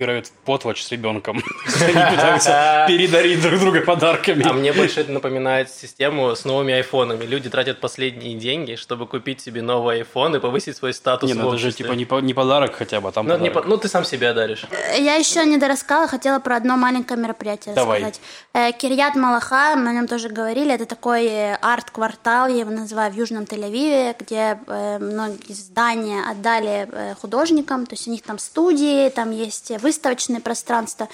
играют в потвач с ребенком. *laughs* Они пытаются передарить друг друга подарками. А мне больше это напоминает систему с новыми айфонами. Люди тратят последние деньги, чтобы купить себе новый iPhone и повысить свой статус Не, ну это же типа не, не подарок хотя бы, а там ну, не, ну, ты сам себя даришь. Я еще не дорассказала, хотела про одно маленькое мероприятие Давай. рассказать. Э, Кирьят Малаха, мы о нем тоже говорили, это такой арт-квартал, я его называю, в Южном Тель-Авиве, где э, многие здания отдали э, художникам, то есть у них там студии, там есть выставочные пространства.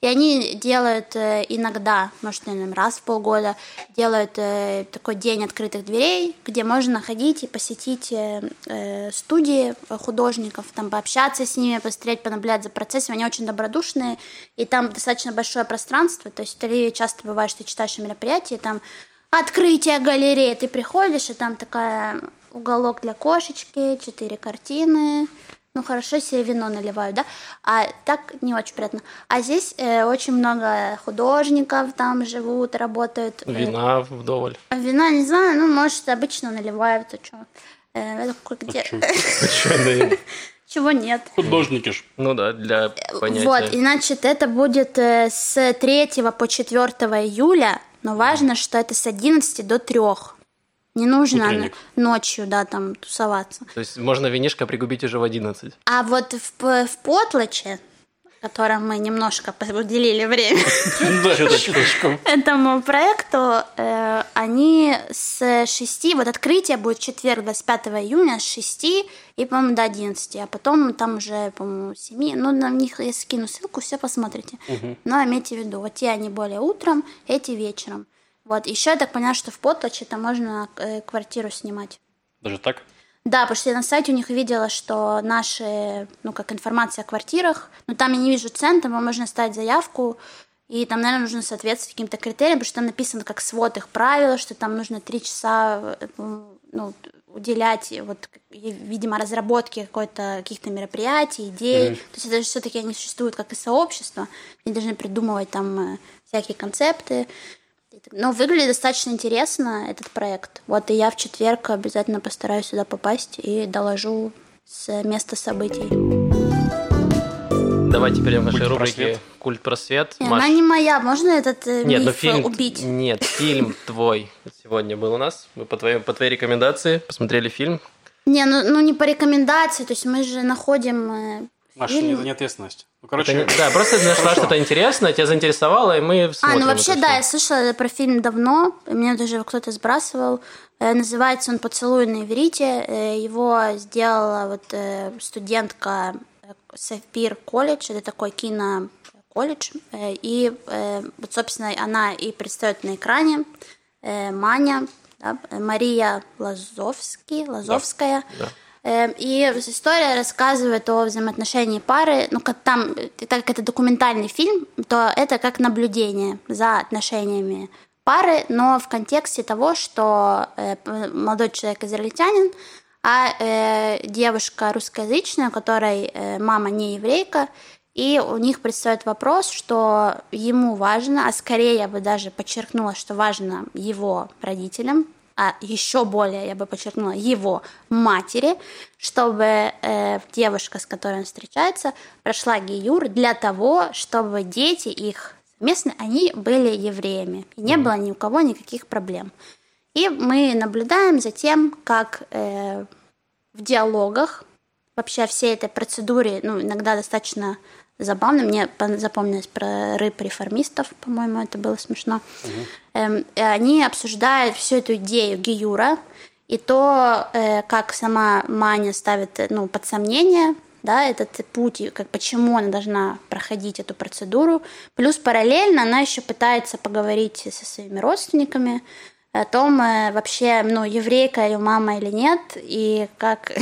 И они делают э, иногда, может, наверное, раз в полгода, делают э, такой день открытых дверей, где можно ходить и посетить э, студии художников, там пообщаться с ними, посмотреть, понаблюдать за процессом. Они очень добродушные, и там достаточно большое пространство. То есть в Тель-Авиве часто бывает, что ты читаешь мероприятие, там открытие галереи, ты приходишь, и там такая уголок для кошечки, четыре картины, ну хорошо себе вино наливают, да, а так не очень приятно. А здесь э, очень много художников там живут, работают. Э, вина вдоволь. Вина, не знаю, ну, может, обычно наливают, а что? Э, где? *laughs* Чего нет? Художники ж. Ну да, для понятия. Вот, и значит, это будет э, с 3 по 4 июля, но важно, что это с 11 до 3. Не нужно Утренник. ночью, да, там тусоваться. То есть можно винишко пригубить уже в 11. А вот в, в Потлаче, котором мы немножко уделили время *laughs* *laughs* этому проекту, э, они с 6, вот открытие будет четверг, 25 июня, с 6 и, по-моему, до 11, а потом там уже, по-моему, 7, ну, на них я скину ссылку, все посмотрите. Но имейте в виду, вот те они более утром, эти вечером. Вот, еще я так поняла, что в Потлаче там можно э, квартиру снимать. Даже так? Да, потому что я на сайте у них видела, что наши, ну, как информация о квартирах, ну, там я не вижу цен, там можно ставить заявку, и там, наверное, нужно соответствовать каким-то критериям, потому что там написано как свод их правил, что там нужно три часа э, ну, уделять, вот, видимо, разработке какой-то каких-то мероприятий, идей. Mm-hmm. То есть это все-таки они существуют как и сообщество, они должны придумывать там э, всякие концепты. Но выглядит достаточно интересно этот проект. Вот и я в четверг обязательно постараюсь сюда попасть и доложу с места событий. Давайте перейдем к нашей Культ рубрике просвет. «Культ просвет». Не, Маш, Она не моя, можно этот э, Нет, ну миф фильм... убить? Нет, фильм *laughs* твой сегодня был у нас. Мы по твоей, по твоей рекомендации посмотрели фильм. Не, ну, ну не по рекомендации, то есть мы же находим э, Маша, фильм. не, не ответственность. Ну, Это короче, не- Да, просто ты нашла Хорошо. что-то интересное, тебя заинтересовало, и мы А, смотрим ну вообще, это да, я слышала про фильм давно, и мне даже кто-то сбрасывал. Э, Называется он «Поцелуй на иврите». Э, Его сделала вот э, студентка э, Сафир колледж, это такой кино колледж, Э, и э, вот, собственно, она и предстает на экране. Э, Маня, да, э, Мария Лазовский, Лазовская. да. Э, И история рассказывает о взаимоотношении пары. Ну, как там, так как это документальный фильм, то это как наблюдение за отношениями пары, но в контексте того, что э, молодой человек израильтянин, а э, девушка русскоязычная, у которой э, мама не еврейка, и у них предстает вопрос, что ему важно, а скорее я бы даже подчеркнула, что важно его родителям, а еще более я бы подчеркнула его матери, чтобы э, девушка, с которой он встречается, прошла гиюр для того, чтобы дети их совместно, они были евреями, и не было ни у кого никаких проблем. И мы наблюдаем за тем, как э, в диалогах вообще всей этой процедуре, ну, иногда достаточно забавно. Мне запомнилось про рыб-реформистов, по-моему, это было смешно. Эм, и они обсуждают всю эту идею Гиюра и то, э, как сама Маня ставит э, ну, под сомнение да, этот путь, и как, почему она должна проходить эту процедуру. Плюс параллельно она еще пытается поговорить со своими родственниками о том, э, вообще, ну, еврейка ее мама или нет, и как,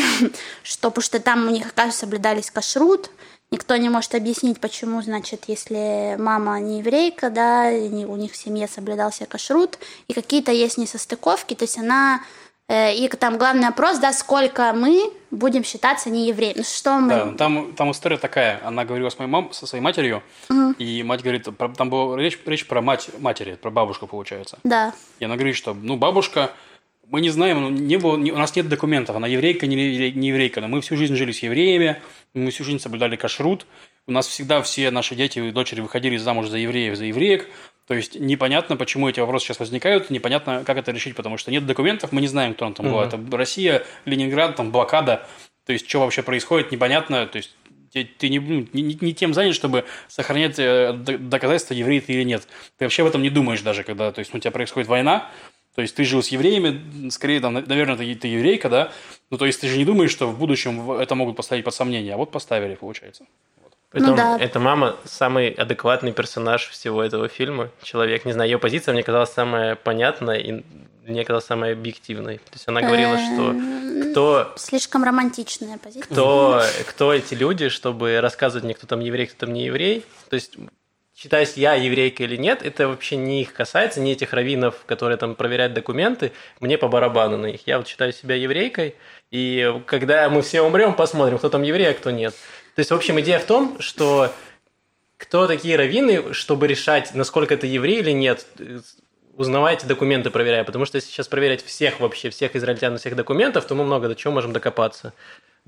что, потому что там у них, оказывается, соблюдались кашрут, никто не может объяснить, почему, значит, если мама не еврейка, да, у них в семье соблюдался кашрут, и какие-то есть несостыковки, то есть она э, и там главный вопрос, да, сколько мы будем считаться не евреем. Ну, что мы... Да, там, там история такая. Она говорила с моей мам, со своей матерью, и мать говорит, там была речь, речь про мать матери, про бабушку, получается. Да. И она говорит, что, ну, бабушка, мы не знаем, ну, не было, у нас нет документов, она еврейка, не, евре- не еврейка, но мы всю жизнь жили с евреями, мы всю жизнь соблюдали кашрут, у нас всегда все наши дети и дочери выходили замуж за евреев, за евреек, то есть непонятно, почему эти вопросы сейчас возникают, непонятно, как это решить, потому что нет документов, мы не знаем, кто он там был. Это Россия, Ленинград, там блокада, то есть что вообще происходит, непонятно, то есть ты, ты не, ну, не, не тем занят, чтобы сохранять э, доказательства, еврей ты или нет. Ты вообще об этом не думаешь даже, когда то есть, у тебя происходит война, то есть ты жил с евреями, скорее, там, наверное, ты, ты еврейка, да? Ну, то есть ты же не думаешь, что в будущем это могут поставить под сомнение, а вот поставили, получается. Притом, Ну да. эта мама самый адекватный персонаж всего этого фильма. Человек, не знаю, ее позиция мне казалась самая понятная и мне казалась самая объективной. То есть она говорила, что Эм, кто, Слишком романтичная позиция. кто, кто эти люди, чтобы рассказывать мне, кто там еврей, кто там не еврей. То есть считаюсь я еврейка или нет, это вообще не их касается, не этих раввинов, которые там проверяют документы, мне по барабану на них. Я вот считаю себя еврейкой, и когда мы все умрем, посмотрим, кто там еврей, а кто нет. То есть, в общем, идея в том, что кто такие раввины, чтобы решать, насколько это еврей или нет, узнавайте документы, проверяя. Потому что если сейчас проверять всех вообще, всех израильтян, всех документов, то мы много до чего можем докопаться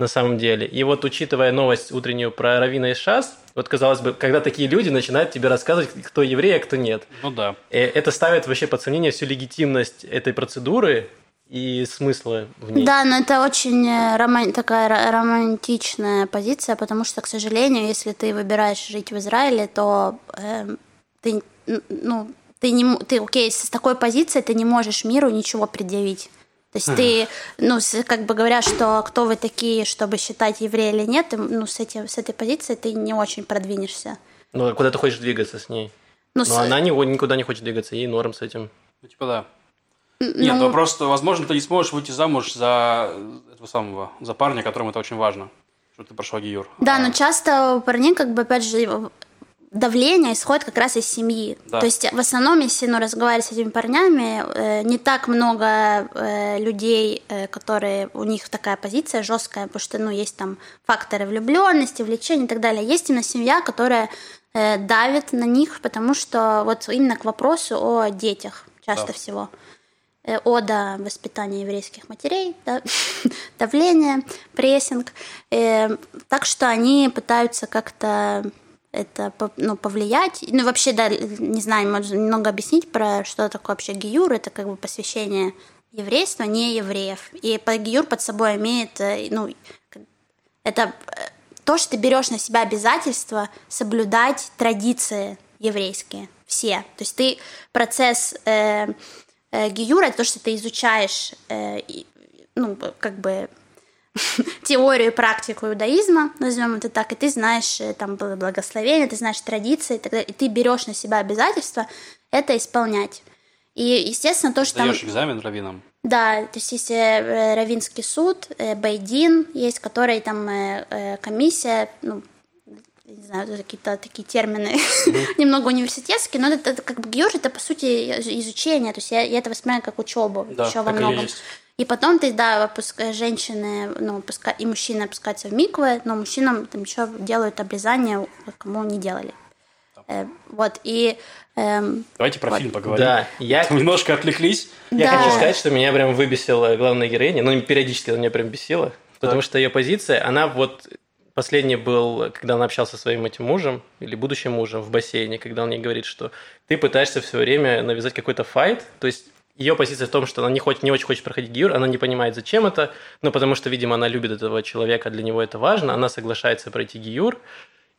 на самом деле. И вот учитывая новость утреннюю про Равина из ШАС, вот казалось бы, когда такие люди начинают тебе рассказывать, кто еврей, а кто нет. Ну да. Э, Это ставит вообще под сомнение всю легитимность этой процедуры и смысла в ней. Да, но это очень э, роман- такая ро- романтичная позиция, потому что, к сожалению, если ты выбираешь жить в Израиле, то эм, ты, ну, ты не, ты, окей, с такой позицией ты не можешь миру ничего предъявить. То есть ты, ну, как бы говоря, что кто вы такие, чтобы считать еврея или нет, ты, ну, с, этим, с этой позиции ты не очень продвинешься. Ну, а куда ты хочешь двигаться с ней? Ну, Но с- она не, никуда не хочет двигаться, ей норм с этим. Ну, типа да. Нет, ну, вопрос, что, возможно, ты не сможешь выйти замуж за этого самого, за парня, которому это очень важно, что ты прошла Гиюр. Да, А, но часто у парней, как бы, опять же, давление исходит как раз из семьи. Да. То есть в основном, если ну, разговаривать с этими парнями, э, не так много э, людей, э, которые у них такая позиция жесткая, потому что ну, есть там факторы влюбленности, влечения и так далее. Есть именно семья, которая э, давит на них, потому что вот именно к вопросу о детях часто Да. всего. Э, Ода воспитания еврейских матерей, да, *laughs* давление, прессинг. Э, так что они пытаются как-то это ну, повлиять. Ну, вообще, да, не знаю, можно немного объяснить про что такое вообще гиюр. Это как бы посвящение еврейства не евреев. И гиюр под собой имеет, э, ну, это э, то, что ты берешь на себя обязательство соблюдать традиции еврейские, все. То есть ты процесс э, э, гиюра, то, что ты изучаешь, э, ну, как бы *laughs* теорию и практику иудаизма, назовем это так, и ты знаешь э, там бл- благословение, ты знаешь традиции, и, так далее, и ты берешь на себя обязательство это исполнять. И, естественно, то, что там... Сдаешь экзамен раввинам. Да, то есть есть э, Равинский суд, э, Байдин есть, который там э, э, комиссия, ну, не знаю, какие-то такие термины *laughs* немного университетские, но это, это как бы геор, это по сути изучение, то есть я, я это воспринимаю как учебу Да, еще во многом. есть. И потом ты, да, опуска- женщины, ну, опуска- и мужчины опускаются в миквы, но мужчинам там еще делают обрезание, кому не делали. Э, вот, и... эм, Давайте про Вот. фильм поговорим. Да, я, немножко отвлеклись. я Да. хочу сказать, что меня прям выбесила главная героиня, ну, периодически она меня прям бесила, потому что ее позиция, она вот... Последний был, когда она общалась со своим этим мужем, или будущим мужем в бассейне, когда он ей говорит, что ты пытаешься все время навязать какой-то файт, то есть ее позиция в том, что она не, хочет, не очень хочет проходить гиюр, она не понимает, зачем это, но потому что, видимо, она любит этого человека, для него это важно, она соглашается пройти гиюр,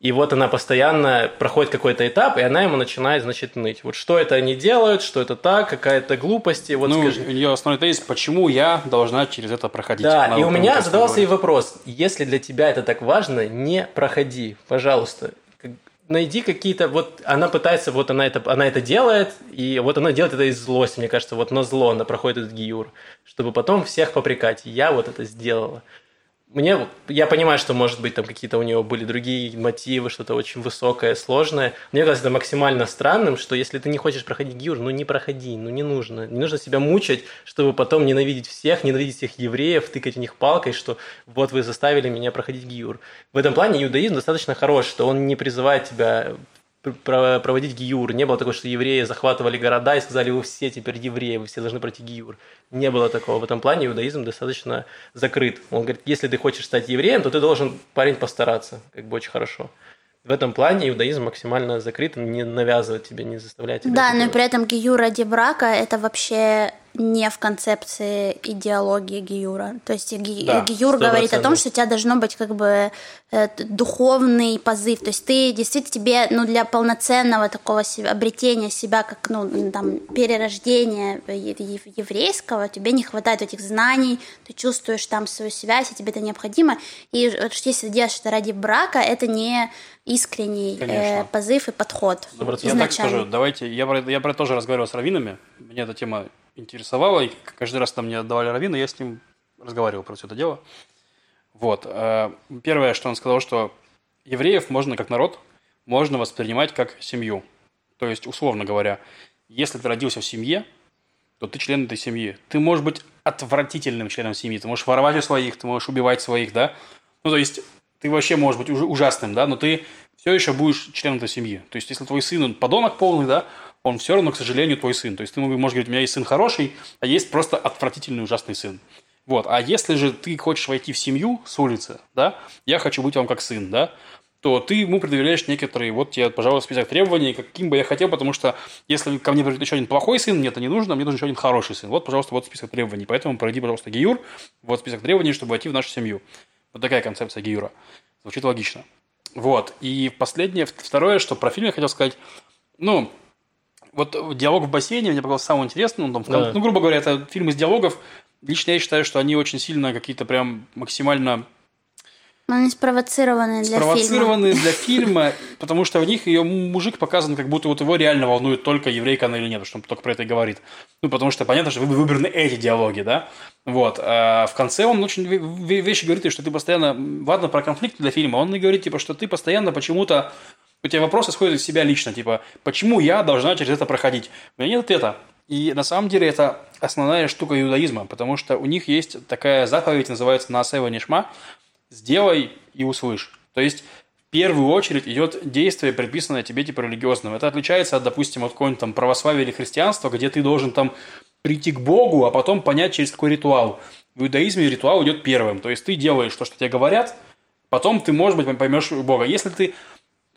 и вот она постоянно проходит какой-то этап, и она ему начинает, значит, ныть. Вот что это они делают, что это так, какая-то глупость, и вот ну, скажи. у нее основной тезис, почему я должна через это проходить. Да, Она и у меня задавался и вопрос, если для тебя это так важно, не проходи, пожалуйста. Найди какие-то, вот она пытается, вот она это, она это делает, и вот она делает это из злости, мне кажется, вот на зло она проходит этот гиюр, чтобы потом всех попрекать. Я вот это сделала. Мне, я понимаю, что, может быть, там какие-то у него были другие мотивы, что-то очень высокое, сложное. Мне кажется, это максимально странным, что если ты не хочешь проходить гиюр, ну не проходи, ну не нужно. Не нужно себя мучать, чтобы потом ненавидеть всех, ненавидеть всех евреев, тыкать в них палкой, что вот вы заставили меня проходить гиюр. В этом плане иудаизм достаточно хорош, что он не призывает тебя проводить гиюр. Не было такого, что евреи захватывали города и сказали, вы все теперь евреи, вы все должны пройти гиюр. Не было такого. В этом плане иудаизм достаточно закрыт. Он говорит, если ты хочешь стать евреем, то ты должен, парень, постараться. Как бы очень хорошо. В этом плане иудаизм максимально закрыт, не навязывает тебе, не заставляет тебя. Да, но делать. при этом гиюр ради брака это вообще не в концепции идеологии гиюра. То есть ги- Да, гиюр говорит о том, 100%. что у тебя должно быть как бы э, духовный позыв. То есть ты действительно тебе, ну, для полноценного такого се- обретения себя, как, ну, там, перерождения еврейского, тебе не хватает этих знаний, ты чувствуешь там свою связь, и тебе это необходимо. И вот если ты делаешь это ради брака, это не искренний э, позыв и подход Я так скажу, давайте, я я про это тоже разговаривал с раввинами, меня эта тема интересовала, и каждый раз там мне отдавали раввины, я с ним разговаривал про все это дело. Вот. э, Первое, что он сказал, что евреев можно как народ, можно воспринимать как семью. То есть, условно говоря, если ты родился в семье, то ты член этой семьи. Ты можешь быть отвратительным членом семьи, ты можешь воровать у своих, ты можешь убивать своих, да? Ну, то есть, ты вообще можешь быть уж- ужасным, да, но ты все еще будешь членом этой семьи. То есть, если твой сын, он подонок полный, да, он все равно, к сожалению, твой сын. То есть, ты можешь говорить, у меня есть сын хороший, а есть просто отвратительный ужасный сын. Вот. А если же ты хочешь войти в семью с улицы, да, я хочу быть вам как сын, да, то ты ему предъявляешь некоторые, вот тебе, пожалуйста, список требований, каким бы я хотел, потому что если ко мне придет еще один плохой сын, мне это не нужно, мне нужен еще один хороший сын. Вот, пожалуйста, вот список требований. Поэтому пройди, пожалуйста, Гиюр, вот список требований, чтобы войти в нашу семью. Вот такая концепция Гиюра. Звучит логично. Вот. И последнее, второе, что про фильм я хотел сказать, ну, вот диалог в бассейне мне показался самым интересным. Ну, там Да. ну, грубо говоря, это фильм из диалогов. Лично я считаю, что они очень сильно какие-то прям максимально Но они спровоцированы для фильма. спровоцированы для фильма, потому что в них ее мужик показан, как будто вот его реально волнует только еврейка она или нет, что он только про это и говорит. Ну, потому что понятно, что вы- выбраны эти диалоги, да? Вот. А в конце он очень ве- ве- вещи говорит, что ты постоянно... Ладно, про конфликт для фильма. Он и говорит, типа, что ты постоянно почему-то у тебя вопрос исходит из себя лично, типа, почему я должна через это проходить? У меня нет ответа. И на самом деле это основная штука иудаизма, потому что у них есть такая заповедь, называется «Наасева Нишма» – «Сделай и услышь». То есть в первую очередь идет действие, предписанное тебе типа религиозным. Это отличается от, допустим, от какого-нибудь там православия или христианства, где ты должен там прийти к Богу, а потом понять, через какой ритуал. В иудаизме ритуал идет первым. То есть ты делаешь то, что тебе говорят, потом ты, может быть, поймешь Бога. Если ты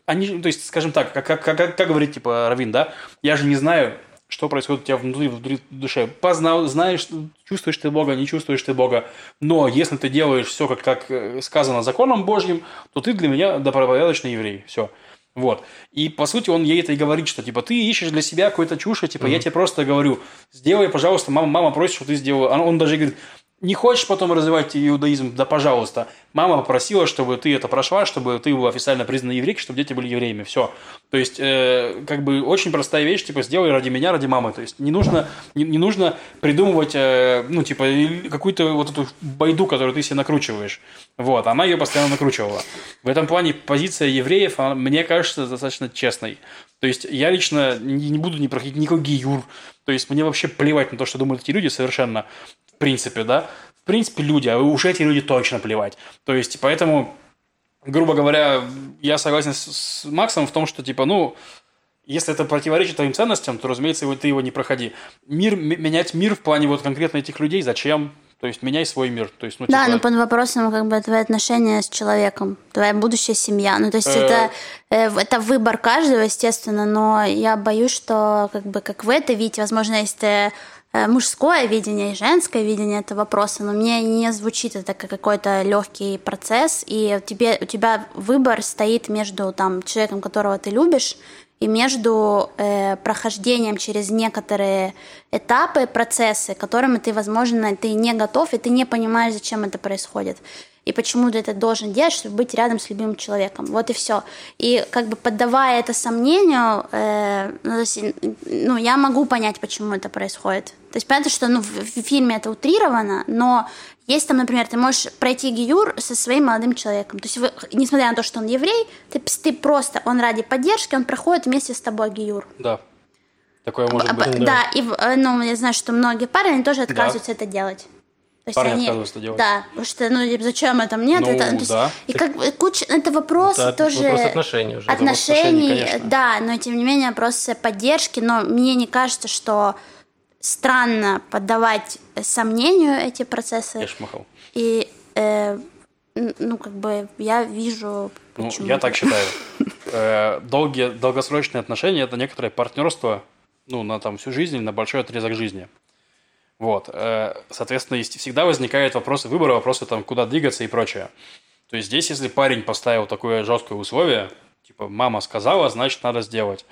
они, то есть, скажем так, как, как, как, как говорит, типа, Равин, да, я же не знаю, что происходит у тебя внутри, внутри душе. Познал, знаешь, чувствуешь ты Бога, не чувствуешь ты Бога. Но если ты делаешь все, как, как э, сказано законом Божьим, то ты для меня добропорядочный еврей. Все. Вот. И, по сути, он ей это и говорит, что, типа, ты ищешь для себя какой-то чушь, типа, mm-hmm. я тебе просто говорю, сделай, пожалуйста, мама, мама просит, что ты сделал. Он даже говорит, не хочешь потом развивать иудаизм, да пожалуйста. Мама попросила, чтобы ты это прошла, чтобы ты был официально признан еврейкой, чтобы дети были евреями. Все. То есть, э, как бы очень простая вещь, типа, сделай ради меня, ради мамы. То есть, не нужно, не, не нужно придумывать, э, ну, типа, какую-то вот эту байду, которую ты себе накручиваешь. Вот. Она ее постоянно накручивала. В этом плане позиция евреев, она, мне кажется, достаточно честной. То есть, я лично не, не буду не проходить никакой гиюр. То есть, мне вообще плевать на то, что думают эти люди совершенно в принципе, да, в принципе, люди, а уж эти люди точно плевать. То есть, поэтому, грубо говоря, я согласен с, с Максом в том, что, типа, ну, если это противоречит твоим ценностям, то, разумеется, ты его не проходи. Мир, менять мир в плане вот конкретно этих людей, зачем? То есть меняй свой мир. То есть, ну, да, типа... но под вопросом как бы твои отношения с человеком, твоя будущая семья. Ну, то есть это, э, это выбор каждого, естественно, но я боюсь, что как бы как вы это видите, возможно, если Э, мужское видение и женское видение этого вопроса, но мне не звучит это как какой-то легкий процесс, и тебе, у тебя выбор стоит между там, человеком, которого ты любишь, и между э, прохождением через некоторые этапы, процессы, к которым ты, возможно, ты не готов, и ты не понимаешь, зачем это происходит и почему ты это должен делать, чтобы быть рядом с любимым человеком. Вот и все. И как бы поддавая это сомнению, э, ну, есть, ну, я могу понять, почему это происходит. То есть понятно, что ну, в, в фильме это утрировано, но есть там, например, ты можешь пройти гиюр со своим молодым человеком. То есть, вы, несмотря на то, что он еврей, ты, ты просто, он ради поддержки, он проходит вместе с тобой гиюр. Да. Такое может быть. Да, да, и э, ну, я знаю, что многие пары, они тоже отказываются да. это делать. То есть Парни они, отказываются делать. Да, потому что, ну, типа, зачем это мне? Ну, это, то есть, да. И как бы куча, это вопрос да, тоже... Вопрос отношений уже. Отношений, отношений да, но тем не менее просто поддержки, но мне не кажется, что странно поддавать сомнению эти процессы. Эшмахал. И, э, ну, как бы я вижу... Ну, я так считаю. *laughs* Э, долгие, долгосрочные отношения – это некоторое партнерство, ну, на там всю жизнь, на большой отрезок жизни. Вот. Э, соответственно, всегда возникают вопросы выбора, вопросы там, куда двигаться и прочее. То есть здесь, если парень поставил такое жесткое условие, типа мама сказала, значит надо сделать.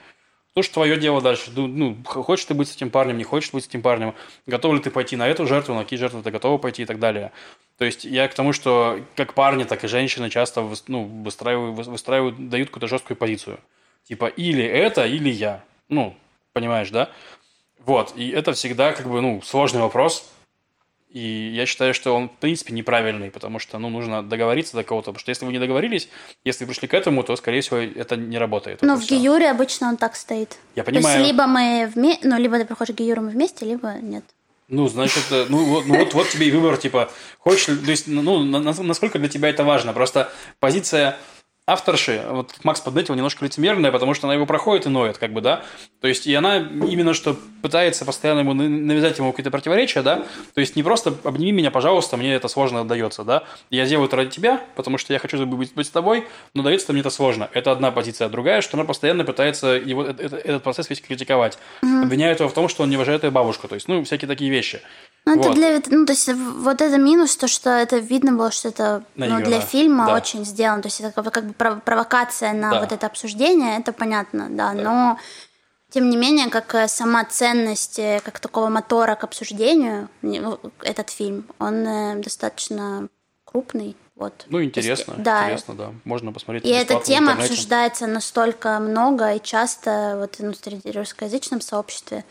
То, что твое дело дальше. Ну, ну, хочешь ты быть с этим парнем, не хочешь быть с этим парнем, готов ли ты пойти на эту жертву, на какие жертвы ты готова пойти и так далее. То есть я к тому, что как парни, так и женщины часто ну, выстраивают, выстраивают, дают какую-то жесткую позицию. Типа или это, или я. Ну, понимаешь, да? Вот, и это всегда как бы, ну, сложный вопрос. И я считаю, что он, в принципе, неправильный, потому что, ну, нужно договориться до кого-то. Потому что если вы не договорились, если вы пришли к этому, то, скорее всего, это не работает. Но в. Гиюре обычно он так стоит. Я понимаю. То есть, либо мы вместе, ну, либо ты проходишь Гиюру мы вместе, либо нет. Ну, значит, э, ну вот, ну, вот, вот тебе и выбор, типа, хочешь, то есть, ну, насколько для тебя это важно. Просто позиция авторши, вот Макс подметил, немножко лицемерная, потому что она его проходит и ноет, как бы, да. То есть, и она именно что пытается постоянно ему навязать ему какие-то противоречия, да. То есть, не просто обними меня, пожалуйста, мне это сложно отдается, да. Я делаю это ради тебя, потому что я хочу быть, быть с тобой, но дается мне это сложно. Это одна позиция. Другая, что она постоянно пытается его, этот, этот процесс весь критиковать. Mm-hmm. Обвиняет его в том, что он не уважает ее бабушку. То есть, ну, всякие такие вещи. Ну, вот. это для, ну, то есть вот это минус, то, что это видно было, что это ну, для фильма да. очень сделано. То есть это как бы провокация на да. вот это обсуждение, это понятно, да. да. Но тем не менее, как э, сама ценность, э, как такого мотора к обсуждению, ну, этот фильм, он э, достаточно крупный. Вот. Ну, интересно, есть, да. интересно, да. Можно посмотреть. И эта тема обсуждается настолько много и часто вот ну, в русскоязычном сообществе,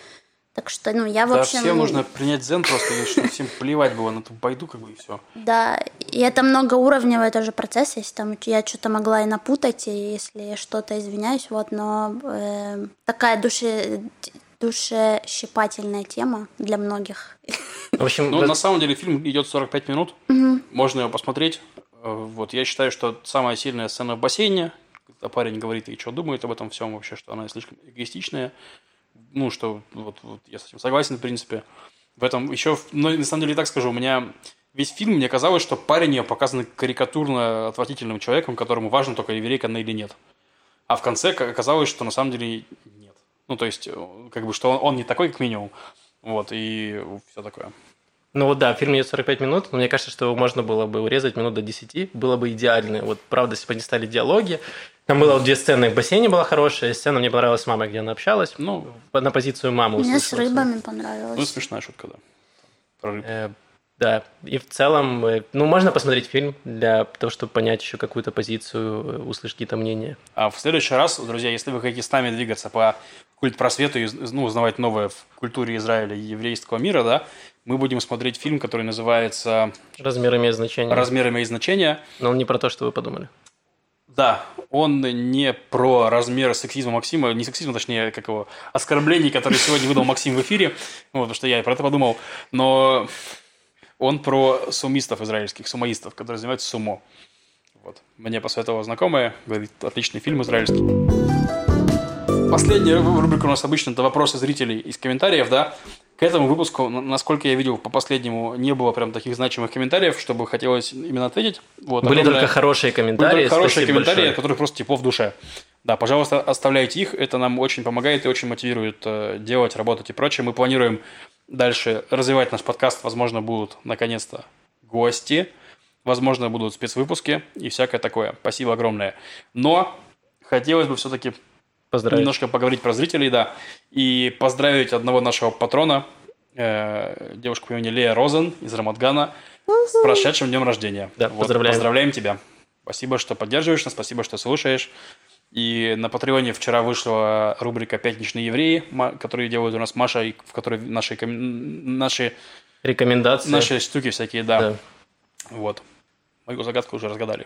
Так что, ну, я, в Да, общем... всем нужно принять дзен просто, что всем плевать было на эту байду, как бы, и все. Да, и это многоуровневый тоже процесс, если там я что-то могла и напутать, и если что-то извиняюсь, вот, но э, такая душе, душещипательная тема для многих. В общем, Ну, вы- на самом деле фильм идет 45 минут, можно его посмотреть. Э, Вот, я считаю, что самая сильная сцена в бассейне, когда парень говорит и что думает об этом всем вообще, что она слишком эгоистичная. Ну, что вот, вот я с этим согласен, в принципе. В этом еще, ну, на самом деле, так скажу, у меня весь фильм, мне казалось, что парень ее показан карикатурно отвратительным человеком, которому важно только еврейка она или нет. А в конце ка- оказалось, что на самом деле нет. Ну, то есть, э, как бы, что он, он не такой, как минимум. Вот, и все такое. Ну вот да, фильм идет 45 минут, но мне кажется, что его можно было бы урезать минут до 10, было бы идеально. Вот правда, если бы они стали диалоги. Там было две сцены, в бассейне была хорошая, сцена мне понравилась с мамой, где она общалась. Ну, На позицию мамы Мне с рыбами ну, понравилось. смешная шутка, да. Про рыб. Э, Да, и в целом, э, ну, можно посмотреть фильм для того, чтобы понять еще какую-то позицию, э, услышать какие-то мнения. А в следующий раз, друзья, если вы хотите с нами двигаться по культ просвету и ну, узнавать новое в культуре Израиля и еврейского мира, да, мы будем смотреть фильм, который называется Размер имеет значение, «Размер имеет значение». но он не про то, что вы подумали. Да, он не про размер сексизма Максима, не сексизма, точнее, как его, оскорблений, которые сегодня выдал Максим в эфире, вот, потому что я про это подумал, но он про сумистов израильских, сумоистов, которые занимаются сумо. Вот. Мне посоветовала знакомая, говорит, отличный фильм израильский. Последняя ру- рубрика у нас обычно это вопросы зрителей из комментариев, да. К этому выпуску, насколько я видел, по последнему не было прям таких значимых комментариев, чтобы хотелось именно ответить. Вот, Были огромное- только хорошие были комментарии. только хорошие комментарии, большое. от которых просто тепло в душе. Да, пожалуйста, оставляйте их. Это нам очень помогает и очень мотивирует э, делать, работать и прочее. Мы планируем дальше развивать наш подкаст. Возможно, будут наконец-то гости. Возможно, будут спецвыпуски и всякое такое. Спасибо огромное. Но хотелось бы все-таки Поздравляю. немножко поговорить про зрителей, да, и поздравить одного нашего патрона, э, девушку по имени Лея Розен из Рамадгана, с прошедшим днем рождения. Да, поздравляем. Поздравляем тебя. Спасибо, что поддерживаешь нас, спасибо, что слушаешь. И на Патреоне вчера вышла рубрика «Пятничные евреи», которые делают у нас Маша, и в которой наши, наши, Рекомендации. наши штуки всякие, да. Да. Вот. Мою загадку уже разгадали.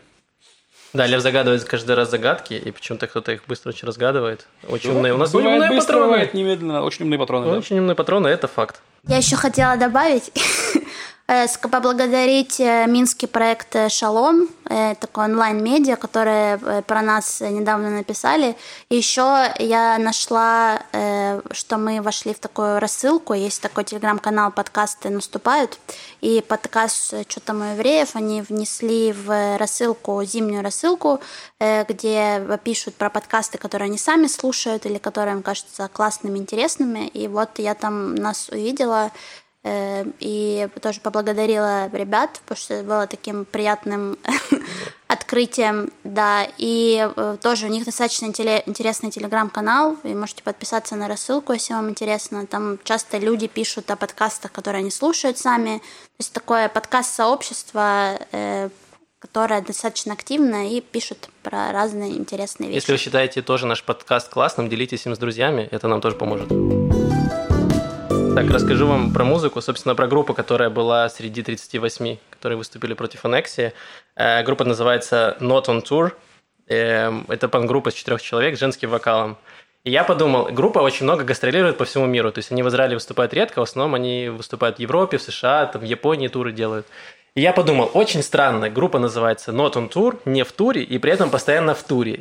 Да, Лев загадывает каждый раз загадки, и почему-то кто-то их быстро очень разгадывает. Очень умные. У нас бывает умные быстро, патроны. бывает немедленно. Очень умные патроны. да. Очень умные патроны, это факт. Я еще хотела добавить, поблагодарить э, минский проект э, «Шалом», э, такой онлайн-медиа, которые э, про нас э, недавно написали. Еще я нашла, э, что мы вошли в такую рассылку, есть такой телеграм-канал «Подкасты наступают», и подкаст «Что там у евреев» они внесли в рассылку, зимнюю рассылку, э, где пишут про подкасты, которые они сами слушают или которые им кажутся классными, интересными. И вот я там нас увидела э, и тоже поблагодарила ребят, потому что было таким приятным *laughs* открытием, да, и э, тоже у них достаточно интересный телеграм-канал, и можете подписаться на рассылку, если вам интересно, там часто люди пишут о подкастах, которые они слушают сами, то есть такое подкаст-сообщество, э, которое достаточно активно и пишут про разные интересные вещи. Если вы считаете тоже наш подкаст классным, делитесь им с друзьями, это нам тоже поможет. Так, расскажу вам про музыку, собственно, про группу, которая была среди 38, которые выступили против аннексии. Э, Группа называется Not on Tour. Эм, Это пан-группа из четырех человек с женским вокалом. И я подумал, группа очень много гастролирует по всему миру. То есть они в Израиле выступают редко, в основном они выступают в Европе, в США, там, в Японии туры делают. И я подумал, очень странно, группа называется Not on Tour, не в туре, и при этом постоянно в туре.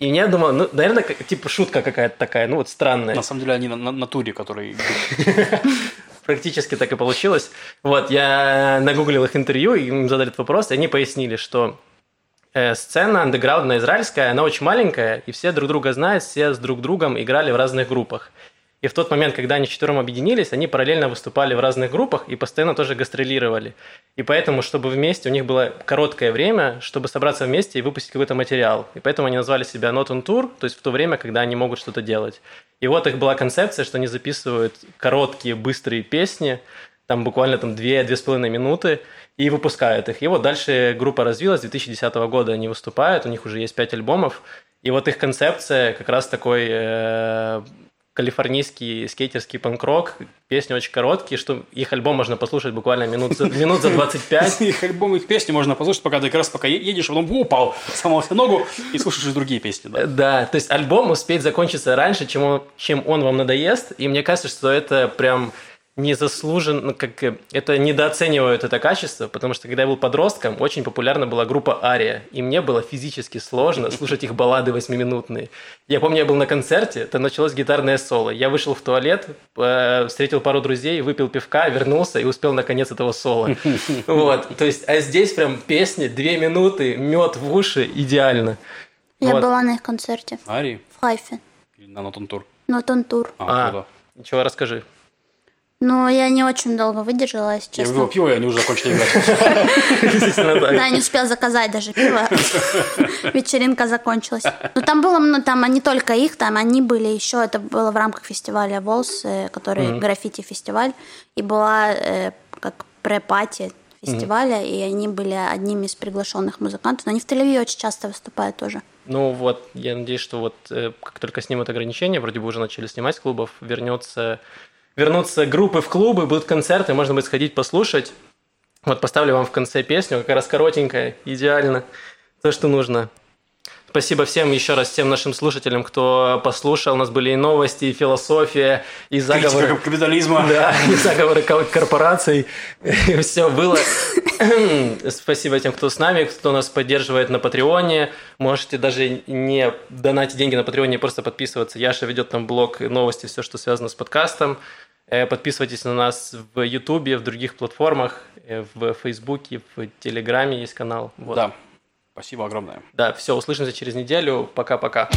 И я думал, ну, наверное, как- типа шутка какая-то такая, ну вот странная. На самом деле они на, на- на туре, который... *laughs* Практически так и получилось. Вот, я нагуглил их интервью, и им задали этот вопрос, и они пояснили, что э, сцена андеграундная израильская, она очень маленькая, и все друг друга знают, все с друг другом играли в разных группах. И в тот момент, когда они четвером объединились, они параллельно выступали в разных группах и постоянно тоже гастролировали. И поэтому, чтобы вместе, у них было короткое время, чтобы собраться вместе и выпустить какой-то материал. И поэтому они назвали себя Not on Tour, то есть в то время, когда они могут что-то делать. И вот их была концепция, что они записывают короткие, быстрые песни, там буквально там 2-2,5 минуты, и выпускают их. И вот дальше группа развилась, с 2010 года они выступают, у них уже есть 5 альбомов, и вот их концепция как раз такой э, калифорнийский скейтерский панк-рок. Песни очень короткие, что их альбом можно послушать буквально минут за, минут за 25. *laughs* Их альбом, их песни можно послушать, пока ты как раз пока едешь, потом упал, *laughs* сломался ногу и слушаешь другие песни. Да. Да, то есть альбом успеет закончиться раньше, чем он, чем он вам надоест. И мне кажется, что это прям не заслужен, ну, как э, это недооценивают это качество, потому что когда я был подростком, очень популярна была группа Ария, и мне было физически сложно *laughs* слушать их баллады восьмиминутные. Я помню, я был на концерте, это началось гитарное соло. Я вышел в туалет, э, встретил пару друзей, выпил пивка, вернулся и успел наконец этого соло. *laughs* Вот, то есть, а здесь прям песни, две минуты, мед в уши, идеально. Я Вот. была на их концерте Ари в Хайфе. или на Нотон Тур. Ну, тон тур. А, А, ничего, расскажи. Но я не очень долго выдержала, если Я выпил честно. пиво, и они уже закончили играть. Да, не успела заказать даже пиво. *laughs* Вечеринка закончилась. Но там было, ну, там не только их, там они были еще, это было в рамках фестиваля Волс, э, который граффити-фестиваль, и была э, как пре-пати фестиваля, и они были одними из приглашенных музыкантов. Но они в Тель-Авиве очень часто выступают тоже. Ну вот, я надеюсь, что вот э, как только снимут ограничения, вроде бы уже начали снимать с клубов, вернется, вернутся группы в клубы, будут концерты, можно будет сходить послушать. Вот поставлю вам в конце песню, как раз коротенькая, идеально, то, что нужно. Спасибо всем еще раз, всем нашим слушателям, кто послушал. У нас были и новости, и философия, и заговоры. Критика капитализма. Да, *laughs* и заговоры ко- корпораций. *laughs* Все было. *coughs* Спасибо тем, кто с нами, кто нас поддерживает на Патреоне. Можете даже не донатить деньги на Патреоне, просто подписываться. Яша ведет там блог новости, все, что связано с подкастом. Э, Подписывайтесь на нас в Ютубе, в других платформах, э, в Фейсбуке, в Телеграме есть канал. Вот. Да. Спасибо огромное. Да, все, услышимся через неделю. Пока-пока.